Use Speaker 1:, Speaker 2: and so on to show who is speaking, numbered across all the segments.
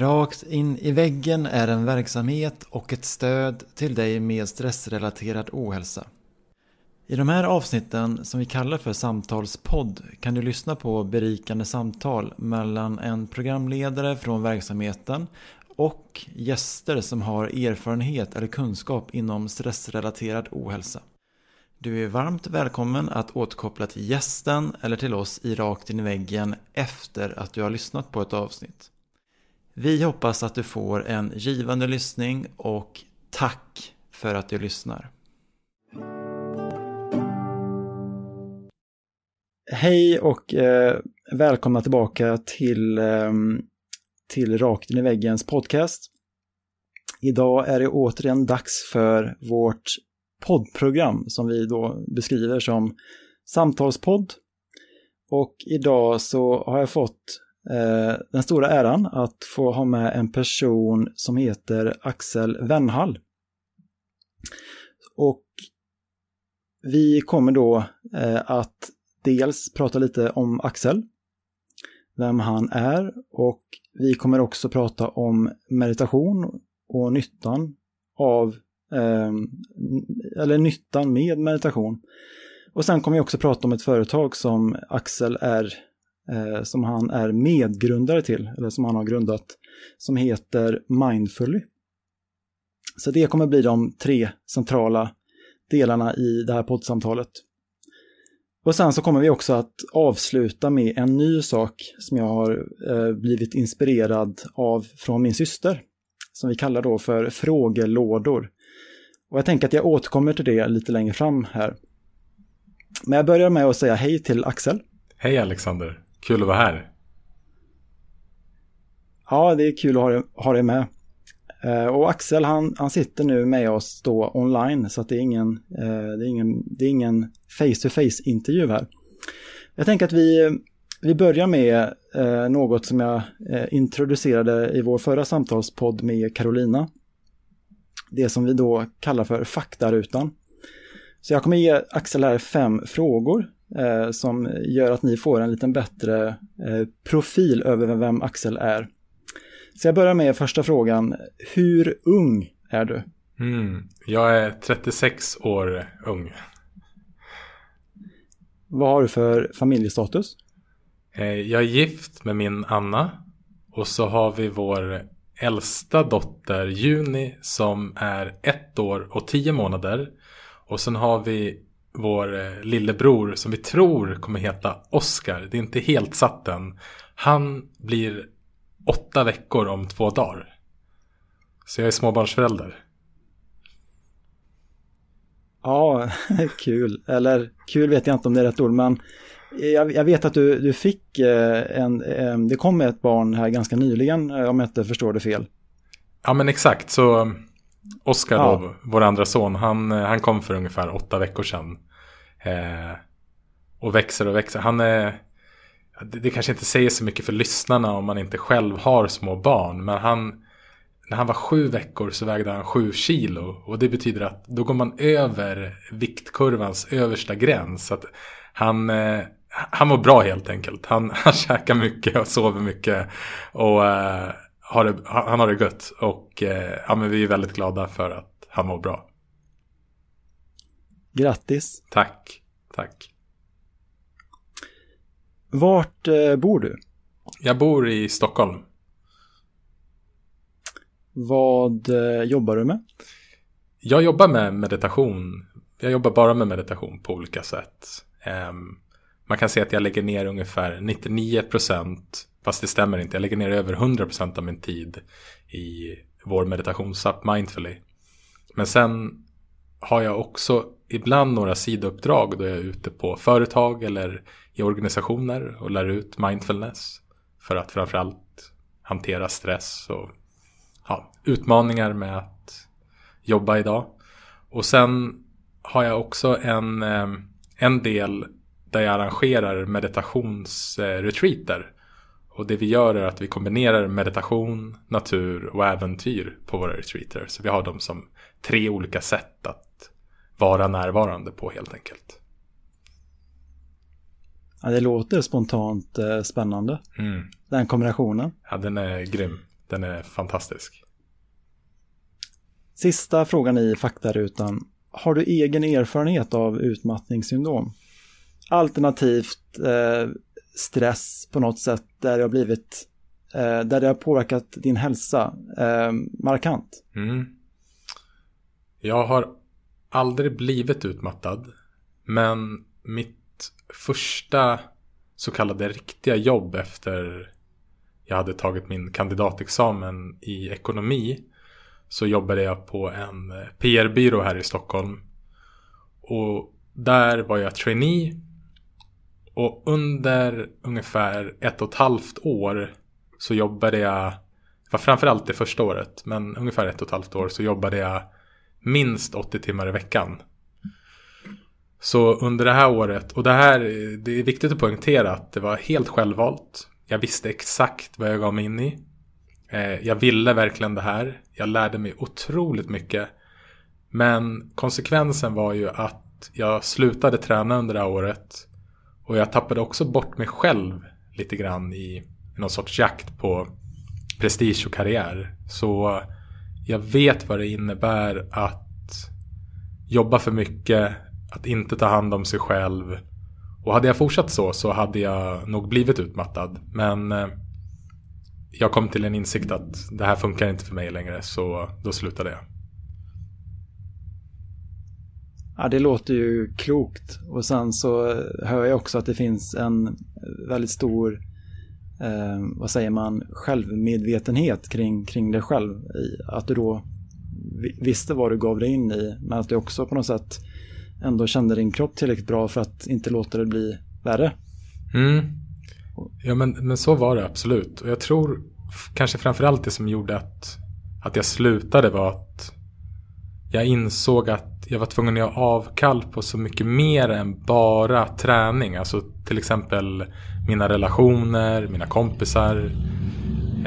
Speaker 1: Rakt in i väggen är en verksamhet och ett stöd till dig med stressrelaterad ohälsa. I de här avsnitten som vi kallar för samtalspodd kan du lyssna på berikande samtal mellan en programledare från verksamheten och gäster som har erfarenhet eller kunskap inom stressrelaterad ohälsa. Du är varmt välkommen att återkoppla till gästen eller till oss i Rakt in i väggen efter att du har lyssnat på ett avsnitt. Vi hoppas att du får en givande lyssning och tack för att du lyssnar. Hej och eh, välkomna tillbaka till, eh, till Rakt in i väggens podcast. Idag är det återigen dags för vårt poddprogram som vi då beskriver som samtalspodd. Och idag så har jag fått Eh, den stora äran att få ha med en person som heter Axel Wennhall. Och vi kommer då eh, att dels prata lite om Axel, vem han är och vi kommer också prata om meditation och nyttan av ehm, eller nyttan med meditation. Och sen kommer vi också prata om ett företag som Axel är eh, som han är medgrundare till, eller som han har grundat, som heter Mindfully. Så det kommer bli de tre centrala delarna i det här poddsamtalet. Och sen så kommer vi också att avsluta med en ny sak som jag har eh, blivit inspirerad av från min syster. Som vi kallar då för frågelådor. Och jag tänker att jag återkommer till det lite längre fram här. Men jag börjar med att säga hej till Axel.
Speaker 2: Hej Alexander, kul att vara här.
Speaker 1: Ja, det är kul att ha dig, ha dig med. Eh, och Axel han, han sitter nu med oss då online så att det är ingen, eh, det är ingen, det är ingen face-to-face intervju här. Jag tänker att vi, vi börjar med eh, något som jag eh, introducerade i vår förra samtalspodd med Carolina. Det som vi då kallar för faktarutan. Så jag kommer ge Axel här fem frågor eh, som gör att ni får en liten bättre eh, profil över vem Axel är. Så jag börjar med första frågan. Hur ung är du?
Speaker 2: Mm, jag är 36 år ung.
Speaker 1: Vad har du för familjestatus?
Speaker 2: Eh, jag är gift med min Anna. Och så har vi vår äldsta dotter Juni som är ett år och tio månader. Och sen har vi vår eh, lillebror som vi tror kommer heta Oscar. Det är inte helt satt än. Han blir åtta veckor om två dagar. Så jag är småbarnsförälder.
Speaker 1: Ja, kul. Eller kul vet jag inte om det är rätt ord, men jag, jag vet att du, du fick eh, en, en, det kom ett barn här ganska nyligen, eh, om jag inte förstår det fel.
Speaker 2: Ja, men exakt. Så Oskar ja. då, vår andra son, han, han kom för ungefär åtta veckor sedan. Eh, och växer och växer. Han är, det, det kanske inte säger så mycket för lyssnarna om man inte själv har små barn. Men han, när han var sju veckor så vägde han sju kilo. Och det betyder att då går man över viktkurvans översta gräns. Så att han, eh, han mår bra helt enkelt. Han, han käkar mycket och sover mycket. Och eh, har det, han har det gött. Och eh, ja, men vi är väldigt glada för att han mår bra.
Speaker 1: Grattis.
Speaker 2: Tack. Tack.
Speaker 1: Vart eh, bor du?
Speaker 2: Jag bor i Stockholm.
Speaker 1: Vad eh, jobbar du med?
Speaker 2: Jag jobbar med meditation. Jag jobbar bara med meditation på olika sätt. Um, man kan säga att jag lägger ner ungefär 99 procent Fast det stämmer inte. Jag lägger ner över 100% av min tid i vår meditationsapp Mindfully. Men sen har jag också ibland några sidouppdrag då jag är ute på företag eller i organisationer och lär ut mindfulness. För att framförallt hantera stress och ja, utmaningar med att jobba idag. Och sen har jag också en, eh, en del där jag arrangerar meditationsretreater. Och det vi gör är att vi kombinerar meditation, natur och äventyr på våra retreater. Så vi har dem som tre olika sätt att vara närvarande på helt enkelt.
Speaker 1: Ja, det låter spontant eh, spännande. Mm. Den kombinationen.
Speaker 2: Ja, den är grym. den är fantastisk.
Speaker 1: Sista frågan i faktarutan. Har du egen erfarenhet av utmattningssyndrom? Alternativt eh, stress på något sätt där det har blivit eh, där det har påverkat din hälsa eh, markant?
Speaker 2: Mm. Jag har aldrig blivit utmattad. Men mitt första så kallade riktiga jobb efter jag hade tagit min kandidatexamen i ekonomi så jobbade jag på en PR-byrå här i Stockholm. Och där var jag trainee. Och under ungefär ett och ett halvt år så jobbade jag, det var framförallt det första året, men ungefär ett och ett halvt år så jobbade jag minst 80 timmar i veckan. Så under det här året, och det här det är viktigt att poängtera att det var helt självvalt. Jag visste exakt vad jag gav mig in i. Eh, jag ville verkligen det här. Jag lärde mig otroligt mycket. Men konsekvensen var ju att jag slutade träna under det här året. Och jag tappade också bort mig själv lite grann i någon sorts jakt på prestige och karriär. Så jag vet vad det innebär att jobba för mycket, att inte ta hand om sig själv. Och hade jag fortsatt så så hade jag nog blivit utmattad. Men eh, jag kom till en insikt att det här funkar inte för mig längre så då slutade jag.
Speaker 1: Ja, det låter ju klokt. Och sen så eh, hör jag också att det finns en väldigt stor, eh, vad säger man, självmedvetenhet kring, kring dig själv. Att du då visste vad du gav dig in i, men att du också på något sätt ändå kände din kropp tillräckligt bra för att inte låta det bli värre.
Speaker 2: Mm. Ja men, men så var det absolut. Och jag tror kanske framförallt det som gjorde att, att jag slutade var att jag insåg att jag var tvungen att göra avkall på så mycket mer än bara träning. Alltså till exempel mina relationer, mina kompisar,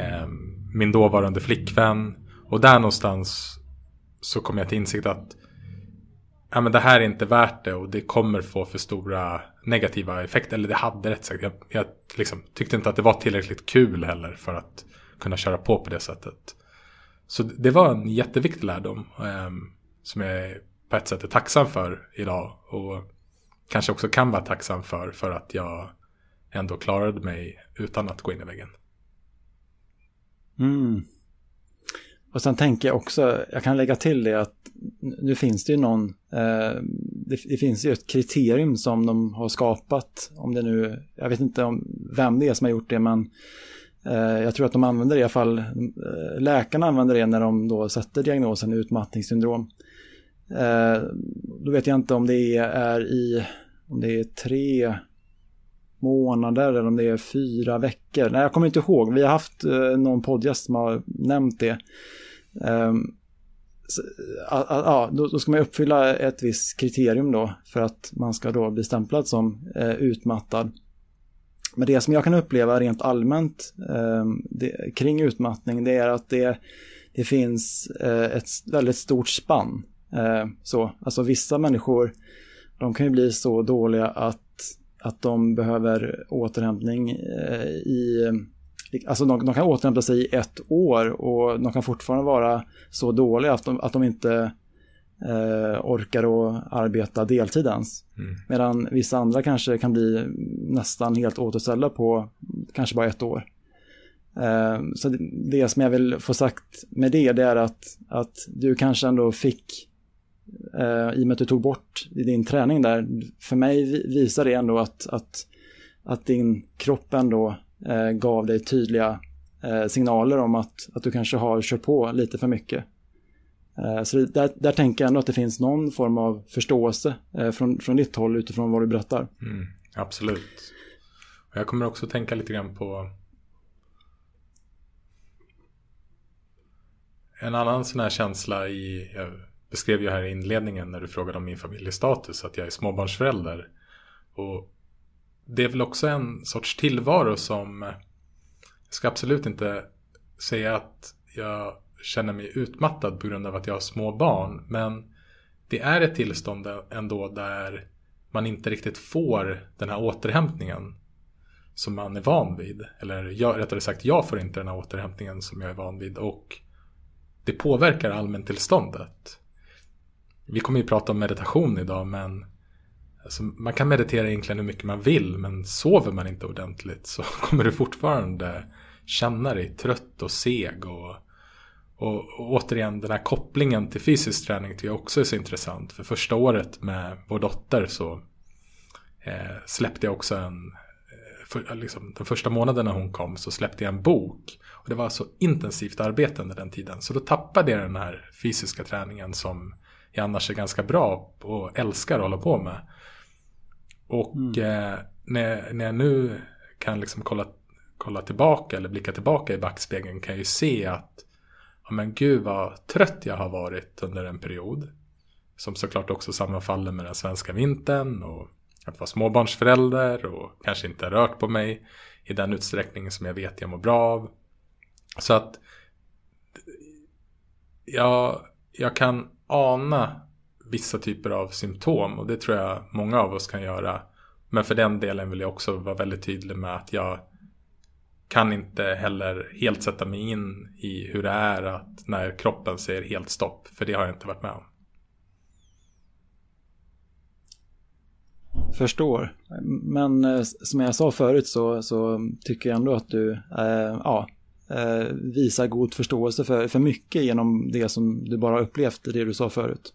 Speaker 2: eh, min dåvarande flickvän. Och där någonstans så kom jag till insikt att ja, men det här är inte värt det och det kommer få för stora negativa effekter. Eller det hade rätt sagt. Jag, jag liksom, tyckte inte att det var tillräckligt kul heller för att kunna köra på på det sättet. Så det var en jätteviktig lärdom eh, som jag på ett sätt är tacksam för idag. Och kanske också kan vara tacksam för för att jag ändå klarade mig utan att gå in i väggen.
Speaker 1: Mm. Och sen tänker jag också, jag kan lägga till det att nu finns det ju någon, eh, det, det, finns ju ett kriterium som de har skapat, om det nu, jag vet inte om vem det är som har gjort det, men eh, jag tror att de använder det i alla fall, eh, läkarna använder det när de då sätter diagnosen utmattningssyndrom. Eh, då vet jag inte om det är i, om det är tre månader eller om det är fyra veckor. Nej, jag kommer inte ihåg. Vi har haft eh, någon poddgäst som har nämnt det. Ehm, så, a, a, a, då, då, ska man uppfylla ett visst kriterium då för att man ska då bli stämplad som eh, utmattad. Men det som jag kan uppleva rent allmänt eh, det, kring utmattning det är att det, det finns eh, ett väldigt stort spann. Eh, så, alltså vissa människor de kan ju bli så dåliga att, att de behöver återhämtning eh, i Alltså de, de, kan återhämta sig i ett år och de kan fortfarande vara så dåliga att de, att de inte eh, orkar att arbeta deltid ens. Mm. Medan vissa andra kanske kan bli nästan helt återställda på kanske bara ett år. Eh, så det, det, som jag vill få sagt med det, det är att, att du kanske ändå fick eh, i och med att du tog bort din träning där, för mig visar det ändå att, att, att din kropp ändå eh, gav dig tydliga eh, signaler om att, att du kanske har kört på lite för mycket. Eh, så där, där tänker jag ändå att det finns någon form av förståelse eh, från, från ditt håll utifrån vad du berättar.
Speaker 2: Mm, absolut. Och jag kommer också tänka lite grann på en annan sån här känsla i, beskrev ju här i inledningen när du frågade om min familjestatus, att jag är småbarnsförälder. Och det är väl också en sorts tillvaro som jag ska absolut inte säga att jag känner mig utmattad på grund av att jag har små barn. Men det är ett tillstånd ändå där man inte riktigt får den här återhämtningen. som man är van vid. Eller jag, rättare sagt, jag får inte den här återhämtningen som jag är van vid. Och det påverkar allmäntillståndet. Vi kommer ju prata om meditation idag men alltså, man kan meditera egentligen hur mycket man vill men sover man inte ordentligt så kommer du fortfarande känna dig trött och seg. Och, och, och återigen den här kopplingen till fysisk träning tycker jag också är så intressant. För första året med vår dotter så eh, släppte jag också en eh, för, liksom, den första månaden när hon kom så släppte jag en bok. Och det var så intensivt arbete under den tiden. Så då tappade jag den här fysiska träningen som jag annars är ganska bra och älskar att hålla på med. Och mm. eh, när, när jag nu kan liksom kolla, kolla tillbaka eller blicka tillbaka i backspegeln kan jag ju se att ja men gud vad trött jag har varit under en period. Som såklart också sammanfaller med den svenska vintern och att vara småbarnsförälder och kanske inte rört på mig i den utsträckning som jag vet jag mår bra av. Så att jag, jag kan ana vissa typer av symptom och det tror jag många av oss kan göra. Men för den delen vill jag också vara väldigt tydlig med att jag kan inte heller helt sätta mig in i hur det är att när kroppen säger helt stopp. För det har jag inte varit med om.
Speaker 1: Förstår. Men eh, som jag sa förut så, så tycker jag ändå att du äh, ja, eh, visar god förståelse för, för mycket genom det som du bara upplevt, det du sa förut.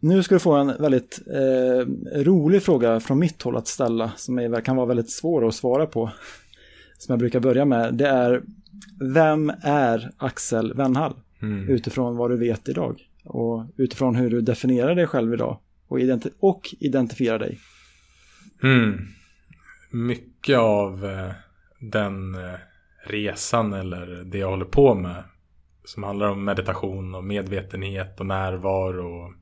Speaker 1: Nu ska du få en väldigt eh, rolig fråga från mitt håll att ställa som är, kan vara väldigt svår att svara på. Som jag brukar börja med. Det är Vem är Axel Wennhall? Mm. Utifrån vad du vet idag. Och utifrån hur du definierar dig själv idag och, identi och identifiera dig?
Speaker 2: Mm. Mycket av eh, den eh, resan eller det jag håller på med som handlar om meditation och medvetenhet och närvaro och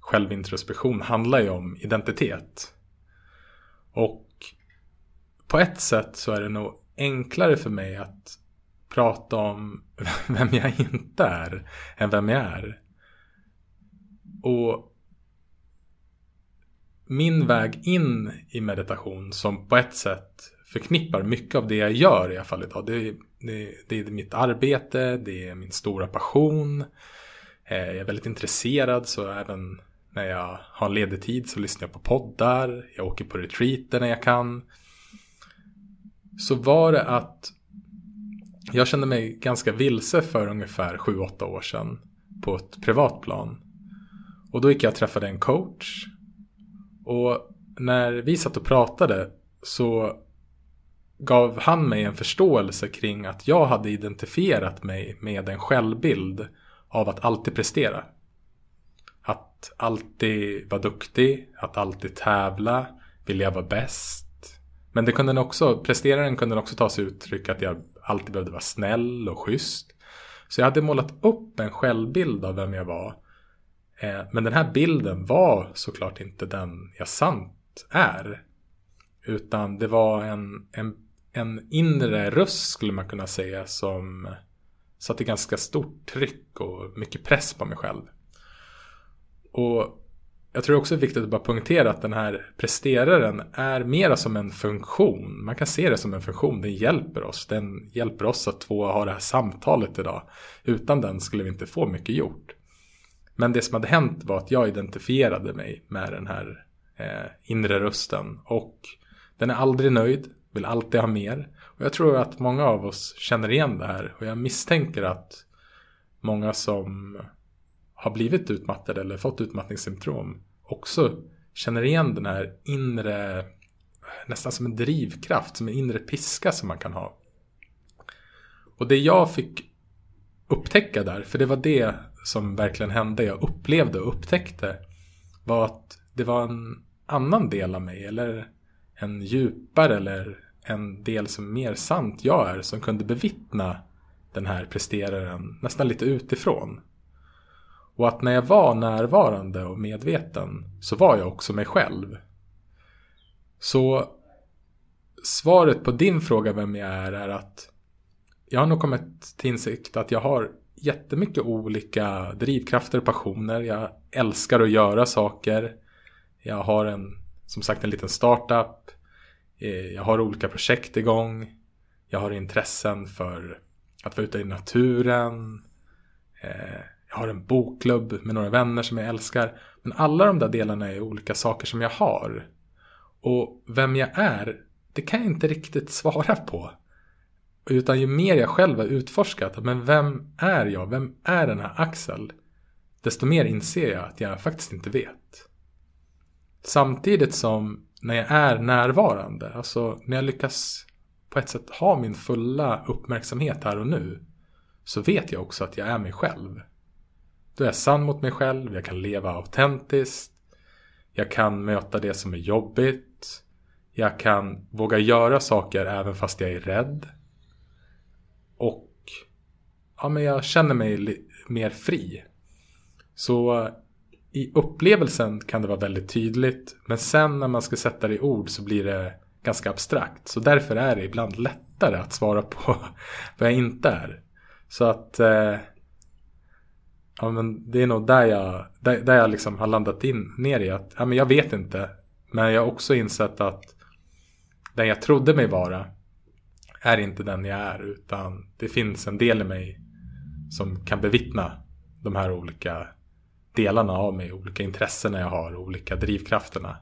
Speaker 2: självintrospektion handlar ju om identitet. Och på ett sätt så är det nog enklare för mig att prata om vem jag inte är än vem jag är. Och min väg in i meditation som på ett sätt förknippar mycket av det jag gör i alla fall idag. Det, det, det är mitt arbete, det är min stora passion. Eh, jag är väldigt intresserad så även när jag har ledig tid så lyssnar jag på poddar. Jag åker på retreater när jag kan. Så var det att jag kände mig ganska vilse för ungefär 7-8 år sedan på ett privat plan. Och då gick jag och träffade en coach och när vi satt och pratade så gav han mig en förståelse kring att jag hade identifierat mig med en självbild av att alltid prestera. Att alltid vara duktig, att alltid tävla, vilja vara bäst. Men det kunde också, presteraren kunde också ta sig uttryck att jag alltid behövde vara snäll och schysst. Så jag hade målat upp en självbild av vem jag var eh, men den här bilden var såklart inte den jag sant är. Utan det var en, en, en inre röst skulle man kunna säga som satte ganska stort tryck och mycket press på mig själv. Och jag tror också det är viktigt att bara poängtera att den här presteraren är mera som en funktion. Man kan se det som en funktion. Den hjälper oss. Den hjälper oss att få ha det här samtalet idag. Utan den skulle vi inte få mycket gjort. Men det som hade hänt var att jag identifierade mig med den här eh, inre rösten. Och den är aldrig nöjd, vill alltid ha mer. Och jag tror att många av oss känner igen det här. Och jag misstänker att många som har blivit utmattade eller fått utmattningssymptom också känner igen den här inre, nästan som en drivkraft, som en inre piska som man kan ha. Och det jag fick upptäcka där, för det var det som verkligen hände, jag upplevde och upptäckte var att det var en annan del av mig eller en djupare eller en del som mer sant jag är som kunde bevittna den här presteraren nästan lite utifrån. Och att när jag var närvarande och medveten så var jag också mig själv. Så svaret på din fråga vem jag är är att jag har nog kommit till insikt att jag har jättemycket olika drivkrafter och passioner. Jag älskar att göra saker. Jag har en, som sagt en liten startup. Eh, jag har olika projekt igång. Jag har intressen för att vara ute i naturen. Eh, jag har en bokklubb med några vänner som jag älskar. Men alla de där delarna är olika saker som jag har. Och vem jag är, det kan jag inte riktigt svara på. Utan ju mer jag själv har utforskat, men vem är jag? Vem är den här Axel? Desto mer inser jag att jag faktiskt inte vet. Samtidigt som när jag är närvarande, alltså när jag lyckas på ett sätt ha min fulla uppmärksamhet här och nu, så vet jag också att jag är mig själv. Då är jag sann mot mig själv, jag kan leva autentiskt, jag kan möta det som är jobbigt, jag kan våga göra saker även fast jag är rädd. Och ja, men jag känner mig mer fri. Så i upplevelsen kan det vara väldigt tydligt. Men sen när man ska sätta det i ord så blir det ganska abstrakt. Så därför är det ibland lättare att svara på vad jag inte är. Så att eh, ja, men det är nog där jag, där, där jag liksom har landat in ner i att ja, men jag vet inte. Men jag har också insett att den jag trodde mig vara är inte den jag är. Utan det finns en del i mig som kan bevittna de här olika delarna av mig, olika intressena jag har, olika drivkrafterna.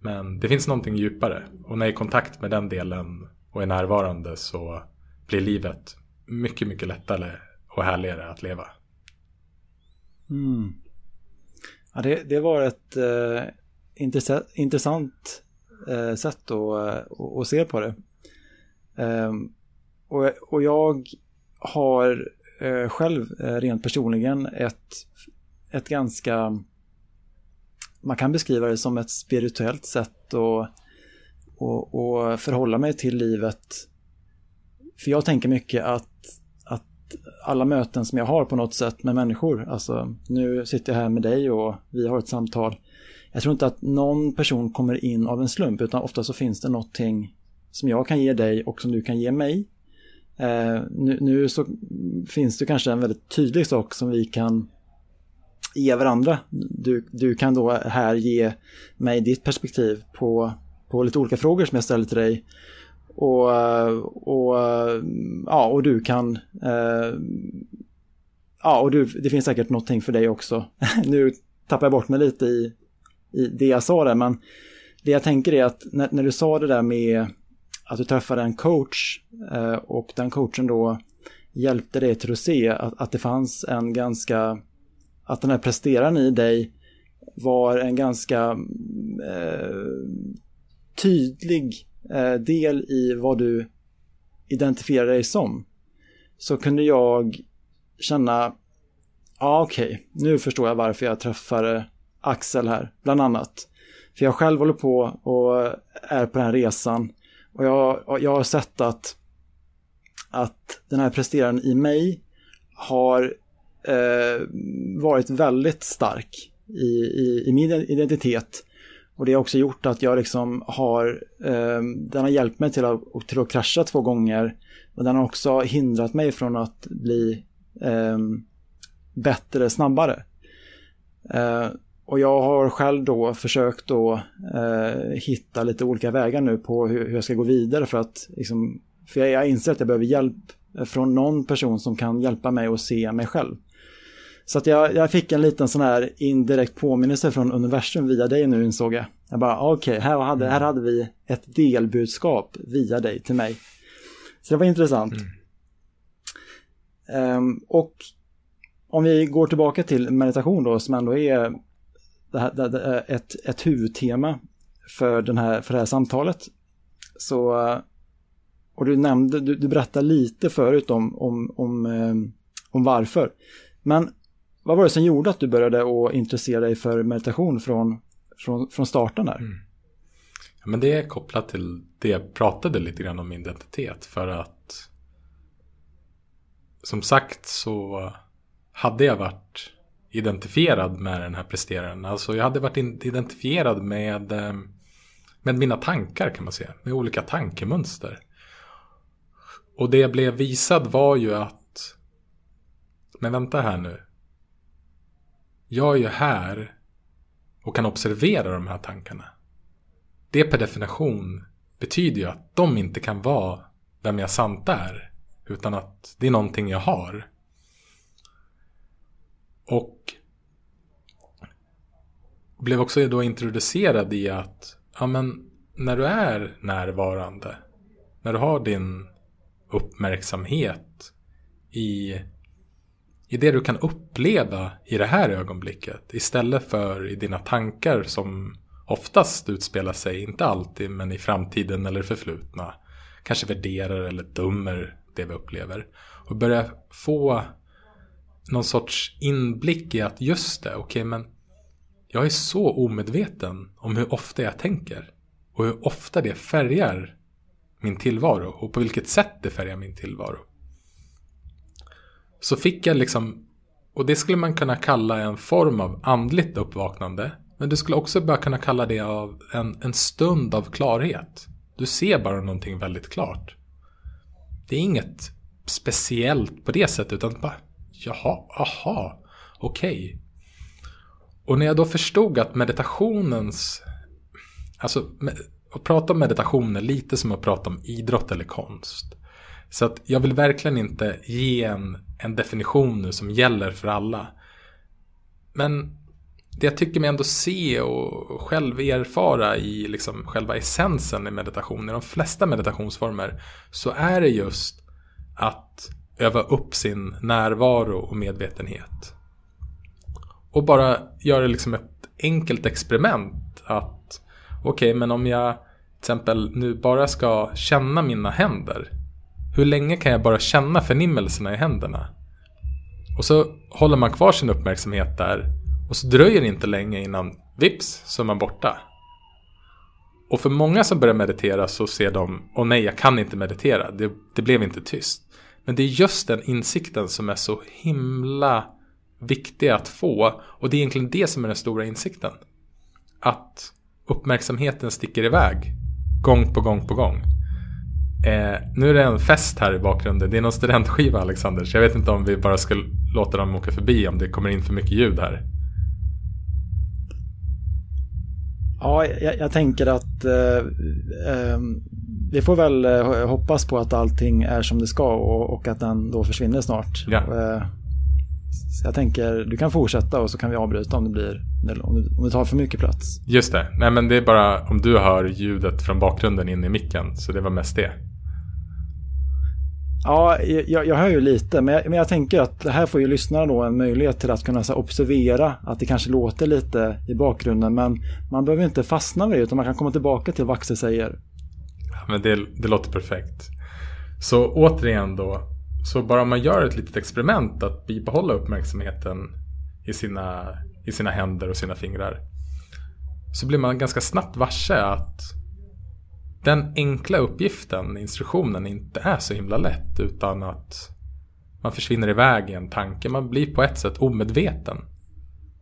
Speaker 2: Men det finns någonting djupare och när jag är i kontakt med den delen och är närvarande så blir livet mycket, mycket lättare och härligare att leva.
Speaker 1: Mm. Ja, det, det var ett eh, intressant eh, sätt eh, att, att, se på det. Eh, och, och jag har eh, själv eh, rent personligen ett ett ganska... Man kan beskriva det som ett spirituellt sätt att och, och förhålla mig till livet. För jag tänker mycket att, att alla möten som jag har på något sätt med människor, alltså nu sitter jag här med dig och vi har ett samtal. Jag tror inte att någon person kommer in av en slump utan ofta så finns det någonting som jag kan ge dig och som du kan ge mig. Eh, nu, nu, så finns det kanske en väldigt tydlig sak som vi kan ge varandra. Du, du kan då här ge mig ditt perspektiv på, på lite olika frågor som jag ställer till dig. Och, och, ja, och du kan... Eh, ja, och du, det finns säkert någonting för dig också. nu tappar jag bort mig lite i, i det jag sa där, men det jag tänker är att när, när du sa det där med att du träffade en coach eh, och den coachen då hjälpte dig till att se att, att det fanns en ganska att den här presteraren i dig var en ganska eh, tydlig eh, del i vad du identifierar dig som. Så kunde jag känna, ja ah, okej, okay, nu förstår jag varför jag träffade eh, Axel här, bland annat. För jag själv håller på och är på den här resan och jag, jag har sett att, att den här presteraren i mig har eh, varit väldigt stark i, i, i, min identitet. Och det har också gjort att jag liksom har, eh, den har hjälpt mig till att, till att krascha två gånger. Och den har också hindrat mig från att bli eh, bättre snabbare. Eh, och jag har själv då försökt då eh, hitta lite olika vägar nu på hur, hur jag ska gå vidare för att liksom, för jag, jag inser att jag behöver hjälp från någon person som kan hjälpa mig att se mig själv. Så att jag, jag fick en liten sån här indirekt påminnelse från universum via dig nu insåg jag. Jag bara okej, okay, här, hade, här hade vi ett delbudskap via dig till mig. Så det var intressant. Mm. Um, och om vi går tillbaka till meditation då som ändå är det här, det, det, ett, ett huvudtema för, den här, för det här samtalet. Så, och du nämnde, du, du berättade lite förut om, om, om, um, om varför. Men vad var det som gjorde att du började att intressera dig för meditation från, från, från starten där? Mm.
Speaker 2: Ja, men det är kopplat till det jag pratade lite grann om identitet. För att som sagt så hade jag varit identifierad med den här presteraren. Alltså jag hade varit identifierad med, eh, med mina tankar kan man säga. Med olika tankemönster. Och det jag blev visad var ju att men vänta här nu jag är ju här och kan observera de här tankarna. Det per definition betyder ju att de inte kan vara vem jag sant är. Utan att det är någonting jag har. Och blev också då introducerad i att ja, men när du är närvarande, när du har din uppmärksamhet i, i det du kan uppleva i det här ögonblicket istället för i dina tankar som oftast utspelar sig, inte alltid, men i framtiden eller förflutna. Kanske värderar eller dömer det vi upplever. Och börja få någon sorts inblick i att just det, okej okay, men jag är så omedveten om hur ofta jag tänker. Och hur ofta det färgar min tillvaro och på vilket sätt det färgar min tillvaro. Så fick jag liksom, och det skulle man kunna kalla en form av andligt uppvaknande. Men du skulle också bara kunna kalla det av en, en stund av klarhet. Du ser bara någonting väldigt klart. Det är inget speciellt på det sättet utan bara jaha, aha, okej. Okay. Och när jag då förstod att meditationens, alltså att prata om meditation är lite som att prata om idrott eller konst. Så att jag vill verkligen inte ge en, en definition nu som gäller för alla. Men det jag tycker mig ändå se och själv erfara i liksom själva essensen i meditation, i de flesta meditationsformer, så är det just att öva upp sin närvaro och medvetenhet. Och bara göra liksom ett enkelt experiment att okej, okay, men om jag till exempel nu bara ska känna mina händer. Hur länge kan jag bara känna förnimmelserna i händerna? Och så håller man kvar sin uppmärksamhet där och så dröjer det inte länge innan vips så är man borta. Och för många som börjar meditera så ser de, åh nej jag kan inte meditera, det, det blev inte tyst. Men det är just den insikten som är så himla viktig att få. Och det är egentligen det som är den stora insikten. Att uppmärksamheten sticker iväg. Gång på gång på gång. Eh, nu är det en fest här i bakgrunden. Det är någon studentskiva Alexander. Så jag vet inte om vi bara ska låta dem åka förbi om det kommer in för mycket ljud här.
Speaker 1: Ja, jag, jag tänker att eh, eh, vi får väl eh, hoppas på att allting är som det ska och, och att den då försvinner snart. Ja. Eh, så jag tänker, du kan fortsätta och så kan vi avbryta om det blir om det, om det tar för mycket plats.
Speaker 2: Just det, nej men det är bara om du hör ljudet från bakgrunden in i micken. Så det var mest det.
Speaker 1: Ja, jag, jag hör ju lite, men jag, men jag tänker att det här får ju lyssnarna då en möjlighet till att kunna så, observera att det kanske låter lite i bakgrunden, men man behöver inte fastna vid det, utan man kan komma tillbaka till vad Axel säger.
Speaker 2: Ja, men det, det låter perfekt. Så återigen då, så bara om man gör ett litet experiment att bibehålla uppmärksamheten i sina, i sina händer och sina fingrar. Så blir man ganska snabbt varse att den enkla uppgiften, instruktionen, inte är så himla lätt. Utan att man försvinner iväg i en tanke. Man blir på ett sätt omedveten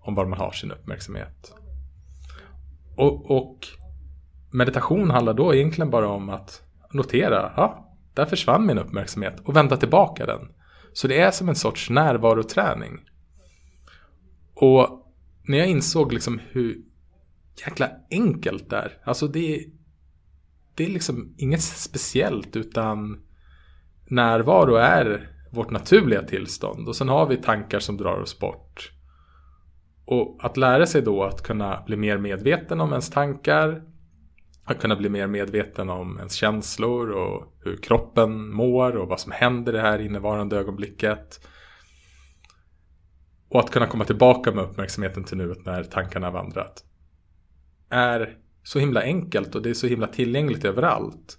Speaker 2: om var man har sin uppmärksamhet. Och, och meditation handlar då egentligen bara om att notera, ja, där försvann min uppmärksamhet och vända tillbaka den. Så det är som en sorts närvaroträning. Och när jag insåg liksom hur jäkla enkelt det är. Alltså det, det är liksom inget speciellt utan närvaro är vårt naturliga tillstånd. Och sen har vi tankar som drar oss bort. Och att lära sig då att kunna bli mer medveten om ens tankar att kunna bli mer medveten om ens känslor och hur kroppen mår och vad som händer i det här innevarande ögonblicket. Och att kunna komma tillbaka med uppmärksamheten till nuet när tankarna har vandrat. Är så himla enkelt och det är så himla tillgängligt överallt.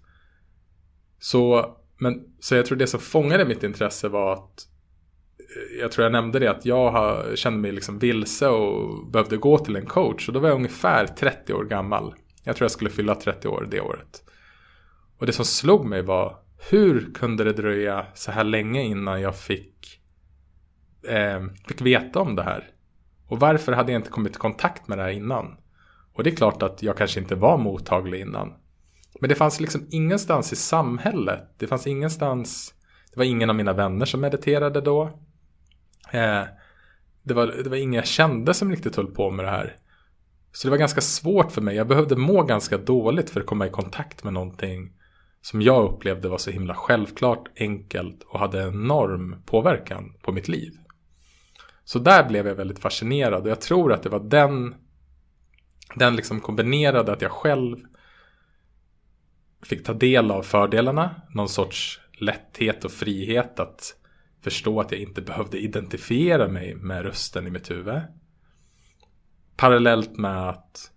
Speaker 2: Så, men, så jag tror det som fångade mitt intresse var att eh, jag tror jag nämnde det att jag har, kände mig liksom vilse och behövde gå till en coach. Och då var jag ungefär 30 år gammal. Jag tror jag skulle fylla 30 år det året. Och det som slog mig var hur kunde det dröja så här länge innan jag fick, eh, fick veta om det här? Och varför hade jag inte kommit i kontakt med det här innan? Och det är klart att jag kanske inte var mottaglig innan. Men det fanns liksom ingenstans i samhället. Det fanns ingenstans. Det var ingen av mina vänner som mediterade då. Eh, det, var, det var ingen jag kände som riktigt höll på med det här. Så det var ganska svårt för mig. Jag behövde må ganska dåligt för att komma i kontakt med någonting som jag upplevde var så himla självklart, enkelt och hade enorm påverkan på mitt liv. Så där blev jag väldigt fascinerad och jag tror att det var den, den liksom kombinerade att jag själv fick ta del av fördelarna, någon sorts lätthet och frihet att förstå att jag inte behövde identifiera mig med rösten i mitt huvud. Parallellt med att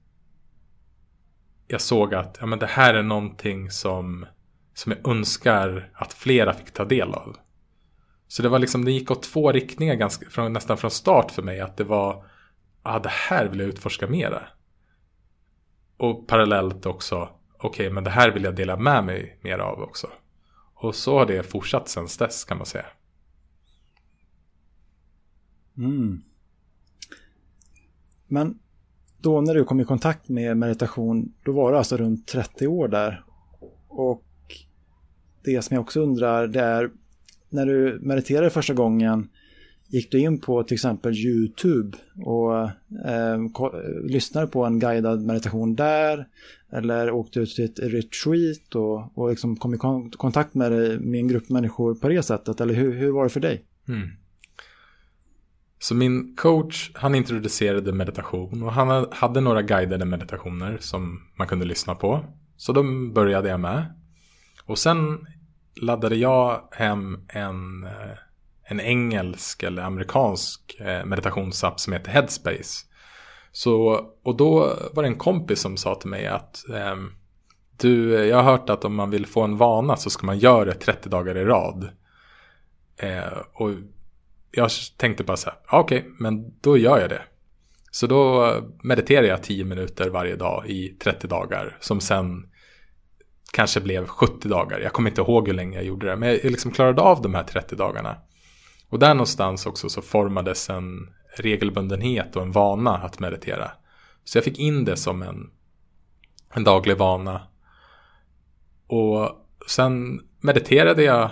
Speaker 2: jag såg att ja, men det här är någonting som, som jag önskar att flera fick ta del av. Så det var liksom, det gick åt två riktningar ganska, från, nästan från start för mig. Att det var, ja det här vill jag utforska mera. Och parallellt också, okej okay, men det här vill jag dela med mig mer av också. Och så har det fortsatt sedan dess kan man säga.
Speaker 1: Mm. Men då när du kom i kontakt med meditation, då var du alltså runt 30 år där. Och det som jag också undrar, det är när du mediterade första gången, gick du in på till exempel YouTube och eh, lyssnade på en guidad meditation där? Eller åkte ut till ett retreat och, och liksom kom i kontakt med, med en grupp människor på det sättet? Eller hur, hur var det för dig? Mm.
Speaker 2: Så min coach, han introducerade meditation och han hade några guidade meditationer som man kunde lyssna på. Så de började jag med. Och sen laddade jag hem en, eh, en engelsk eller amerikansk eh, meditationsapp som heter Headspace. Så, och då var det en kompis som sa till mig att eh, du, jag har hört att om man vill få en vana så ska man göra det 30 dagar i rad. Eh, och jag tänkte bara så här, okej, okay, men då gör jag det. Så då mediterar jag 10 minuter varje dag i 30 dagar som sen kanske blev 70 dagar. Jag kommer inte ihåg hur länge jag gjorde det, men jag liksom klarade av de här 30 dagarna. Och där någonstans också så formades en regelbundenhet och en vana att meditera. Så jag fick in det som en, en daglig vana. Och sen mediterade jag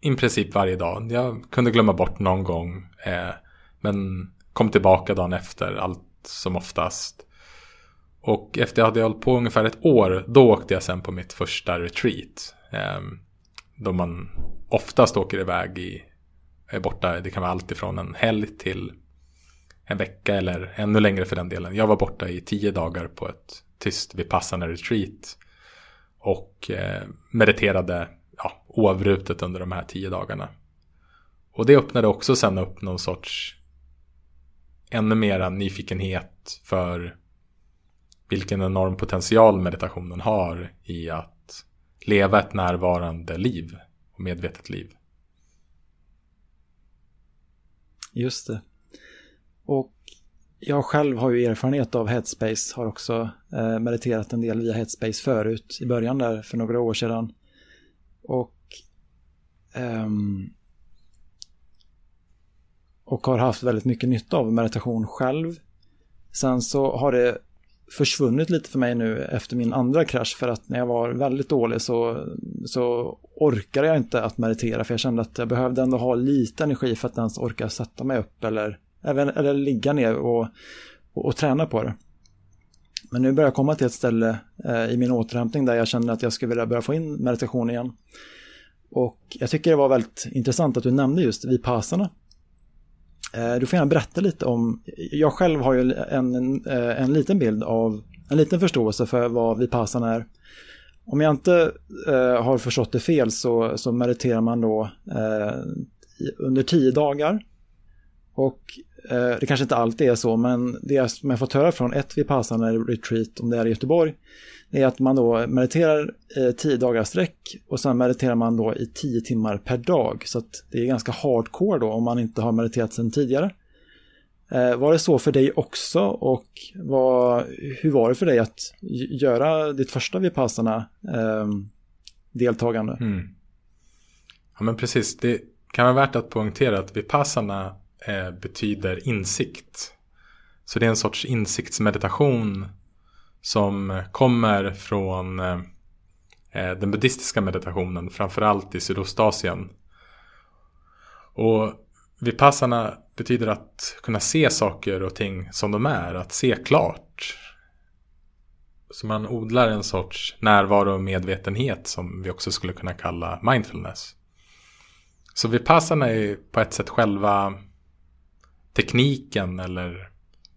Speaker 2: i princip varje dag. Jag kunde glömma bort någon gång. Eh, men kom tillbaka dagen efter allt som oftast. Och efter jag hade hållit på ungefär ett år, då åkte jag sen på mitt första retreat. Eh, då man oftast åker iväg i, är borta, det kan vara allt ifrån en helg till en vecka eller ännu längre för den delen. Jag var borta i tio dagar på ett tyst vipassana retreat. Och eh, mediterade ja, oavbrutet under de här tio dagarna. Och det öppnade också sen upp någon sorts ännu mera nyfikenhet för vilken enorm potential meditationen har i att leva ett närvarande liv och medvetet liv.
Speaker 1: Just det. Och jag själv har ju erfarenhet av Headspace, har också eh, mediterat en del via Headspace förut i början där för några år sedan. Och ehm, och har haft väldigt mycket nytta av meditation själv. Sen så har det försvunnit lite för mig nu efter min andra krasch för att när jag var väldigt dålig så, så orkade jag inte att meditera för jag kände att jag behövde ändå ha lite energi för att ens orka sätta mig upp eller, eller, eller ligga ner och, och, och, träna på det. Men nu börjar jag komma till ett ställe eh, i min återhämtning där jag känner att jag skulle vilja börja få in meditation igen. Och jag tycker det var väldigt intressant att du nämnde just vipassarna. Eh, du får gärna berätta lite om, jag själv har ju en, en, eh, en liten bild av, en liten förståelse för vad Vipassan är. Om jag inte eh, har förstått det fel så, så mediterar man då eh, under tio dagar. Och eh, det kanske inte alltid är så, men det som jag fått höra från ett vipassana retreat, om det är i Göteborg, är att man då mediterar eh, tio dagar sträck och sen mediterar man då i tio timmar per dag. Så att det är ganska hardcore då om man inte har mediterat sedan tidigare. Eh, var det så för dig också och vad, hur var det för dig att göra ditt första Vipassana eh, deltagande? Mm.
Speaker 2: Ja men precis, det kan vara värt att poängtera att Vipassana eh, betyder insikt. Så det är en sorts insiktsmeditation som eh, kommer från eh, eh, den buddhistiska meditationen, framförallt i Sydostasien. Och Vipassana betyder att kunna se saker och ting som de är, att se klart. Så man odlar en sorts närvaro och medvetenhet som vi också skulle kunna kalla mindfulness. Så vipassana är på ett sätt själva tekniken eller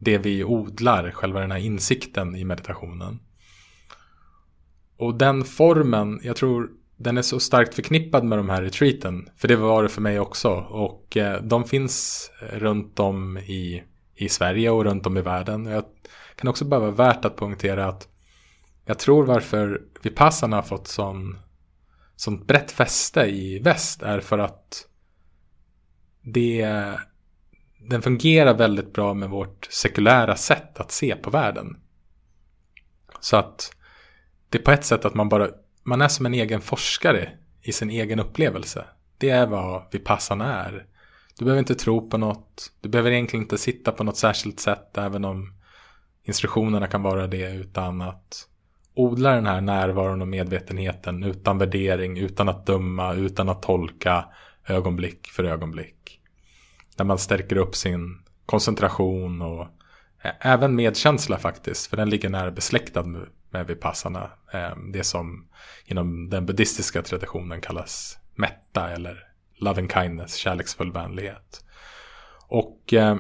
Speaker 2: det vi odlar, själva den här insikten i meditationen. Och den formen, jag tror den är så starkt förknippad med de här retreaten. För det var det för mig också. Och eh, de finns runt om i, i Sverige och runt om i världen. Jag kan också bara vara värt att poängtera att jag tror varför Vipassana har fått sån, sånt brett fäste i väst är för att det, den fungerar väldigt bra med vårt sekulära sätt att se på världen. Så att det är på ett sätt att man bara man är som en egen forskare i sin egen upplevelse. Det är vad Vipassana är. Du behöver inte tro på något. Du behöver egentligen inte sitta på något särskilt sätt även om instruktionerna kan vara det utan att odla den här närvaron och medvetenheten utan värdering, utan att döma, utan att tolka ögonblick för ögonblick. Där man stärker upp sin koncentration och eh, även medkänsla faktiskt, för den ligger nära besläktad med vipassana. Eh, det som inom den buddhistiska traditionen kallas metta eller loving kindness, kärleksfull vänlighet. Och eh,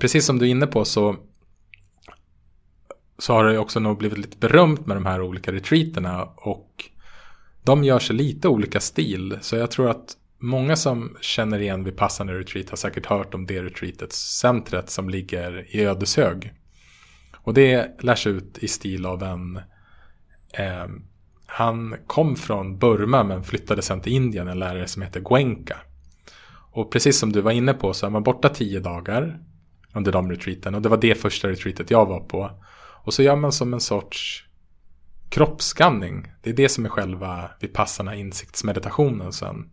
Speaker 2: precis som du är inne på så, så har det också nog blivit lite berömt med de här olika retreaterna och de gör sig lite olika stil. Så jag tror att många som känner igen Vipassana Retreat har säkert hört om det retreatet, centret som ligger i Ödeshög. Och det lärs ut i stil av en Eh, han kom från Burma men flyttade sen till Indien, en lärare som heter Gwenka. Och precis som du var inne på så är man borta tio dagar under de retreaten. Och det var det första retreatet jag var på. Och så gör man som en sorts kroppsskanning. Det är det som är själva vipassana insiktsmeditationen sen.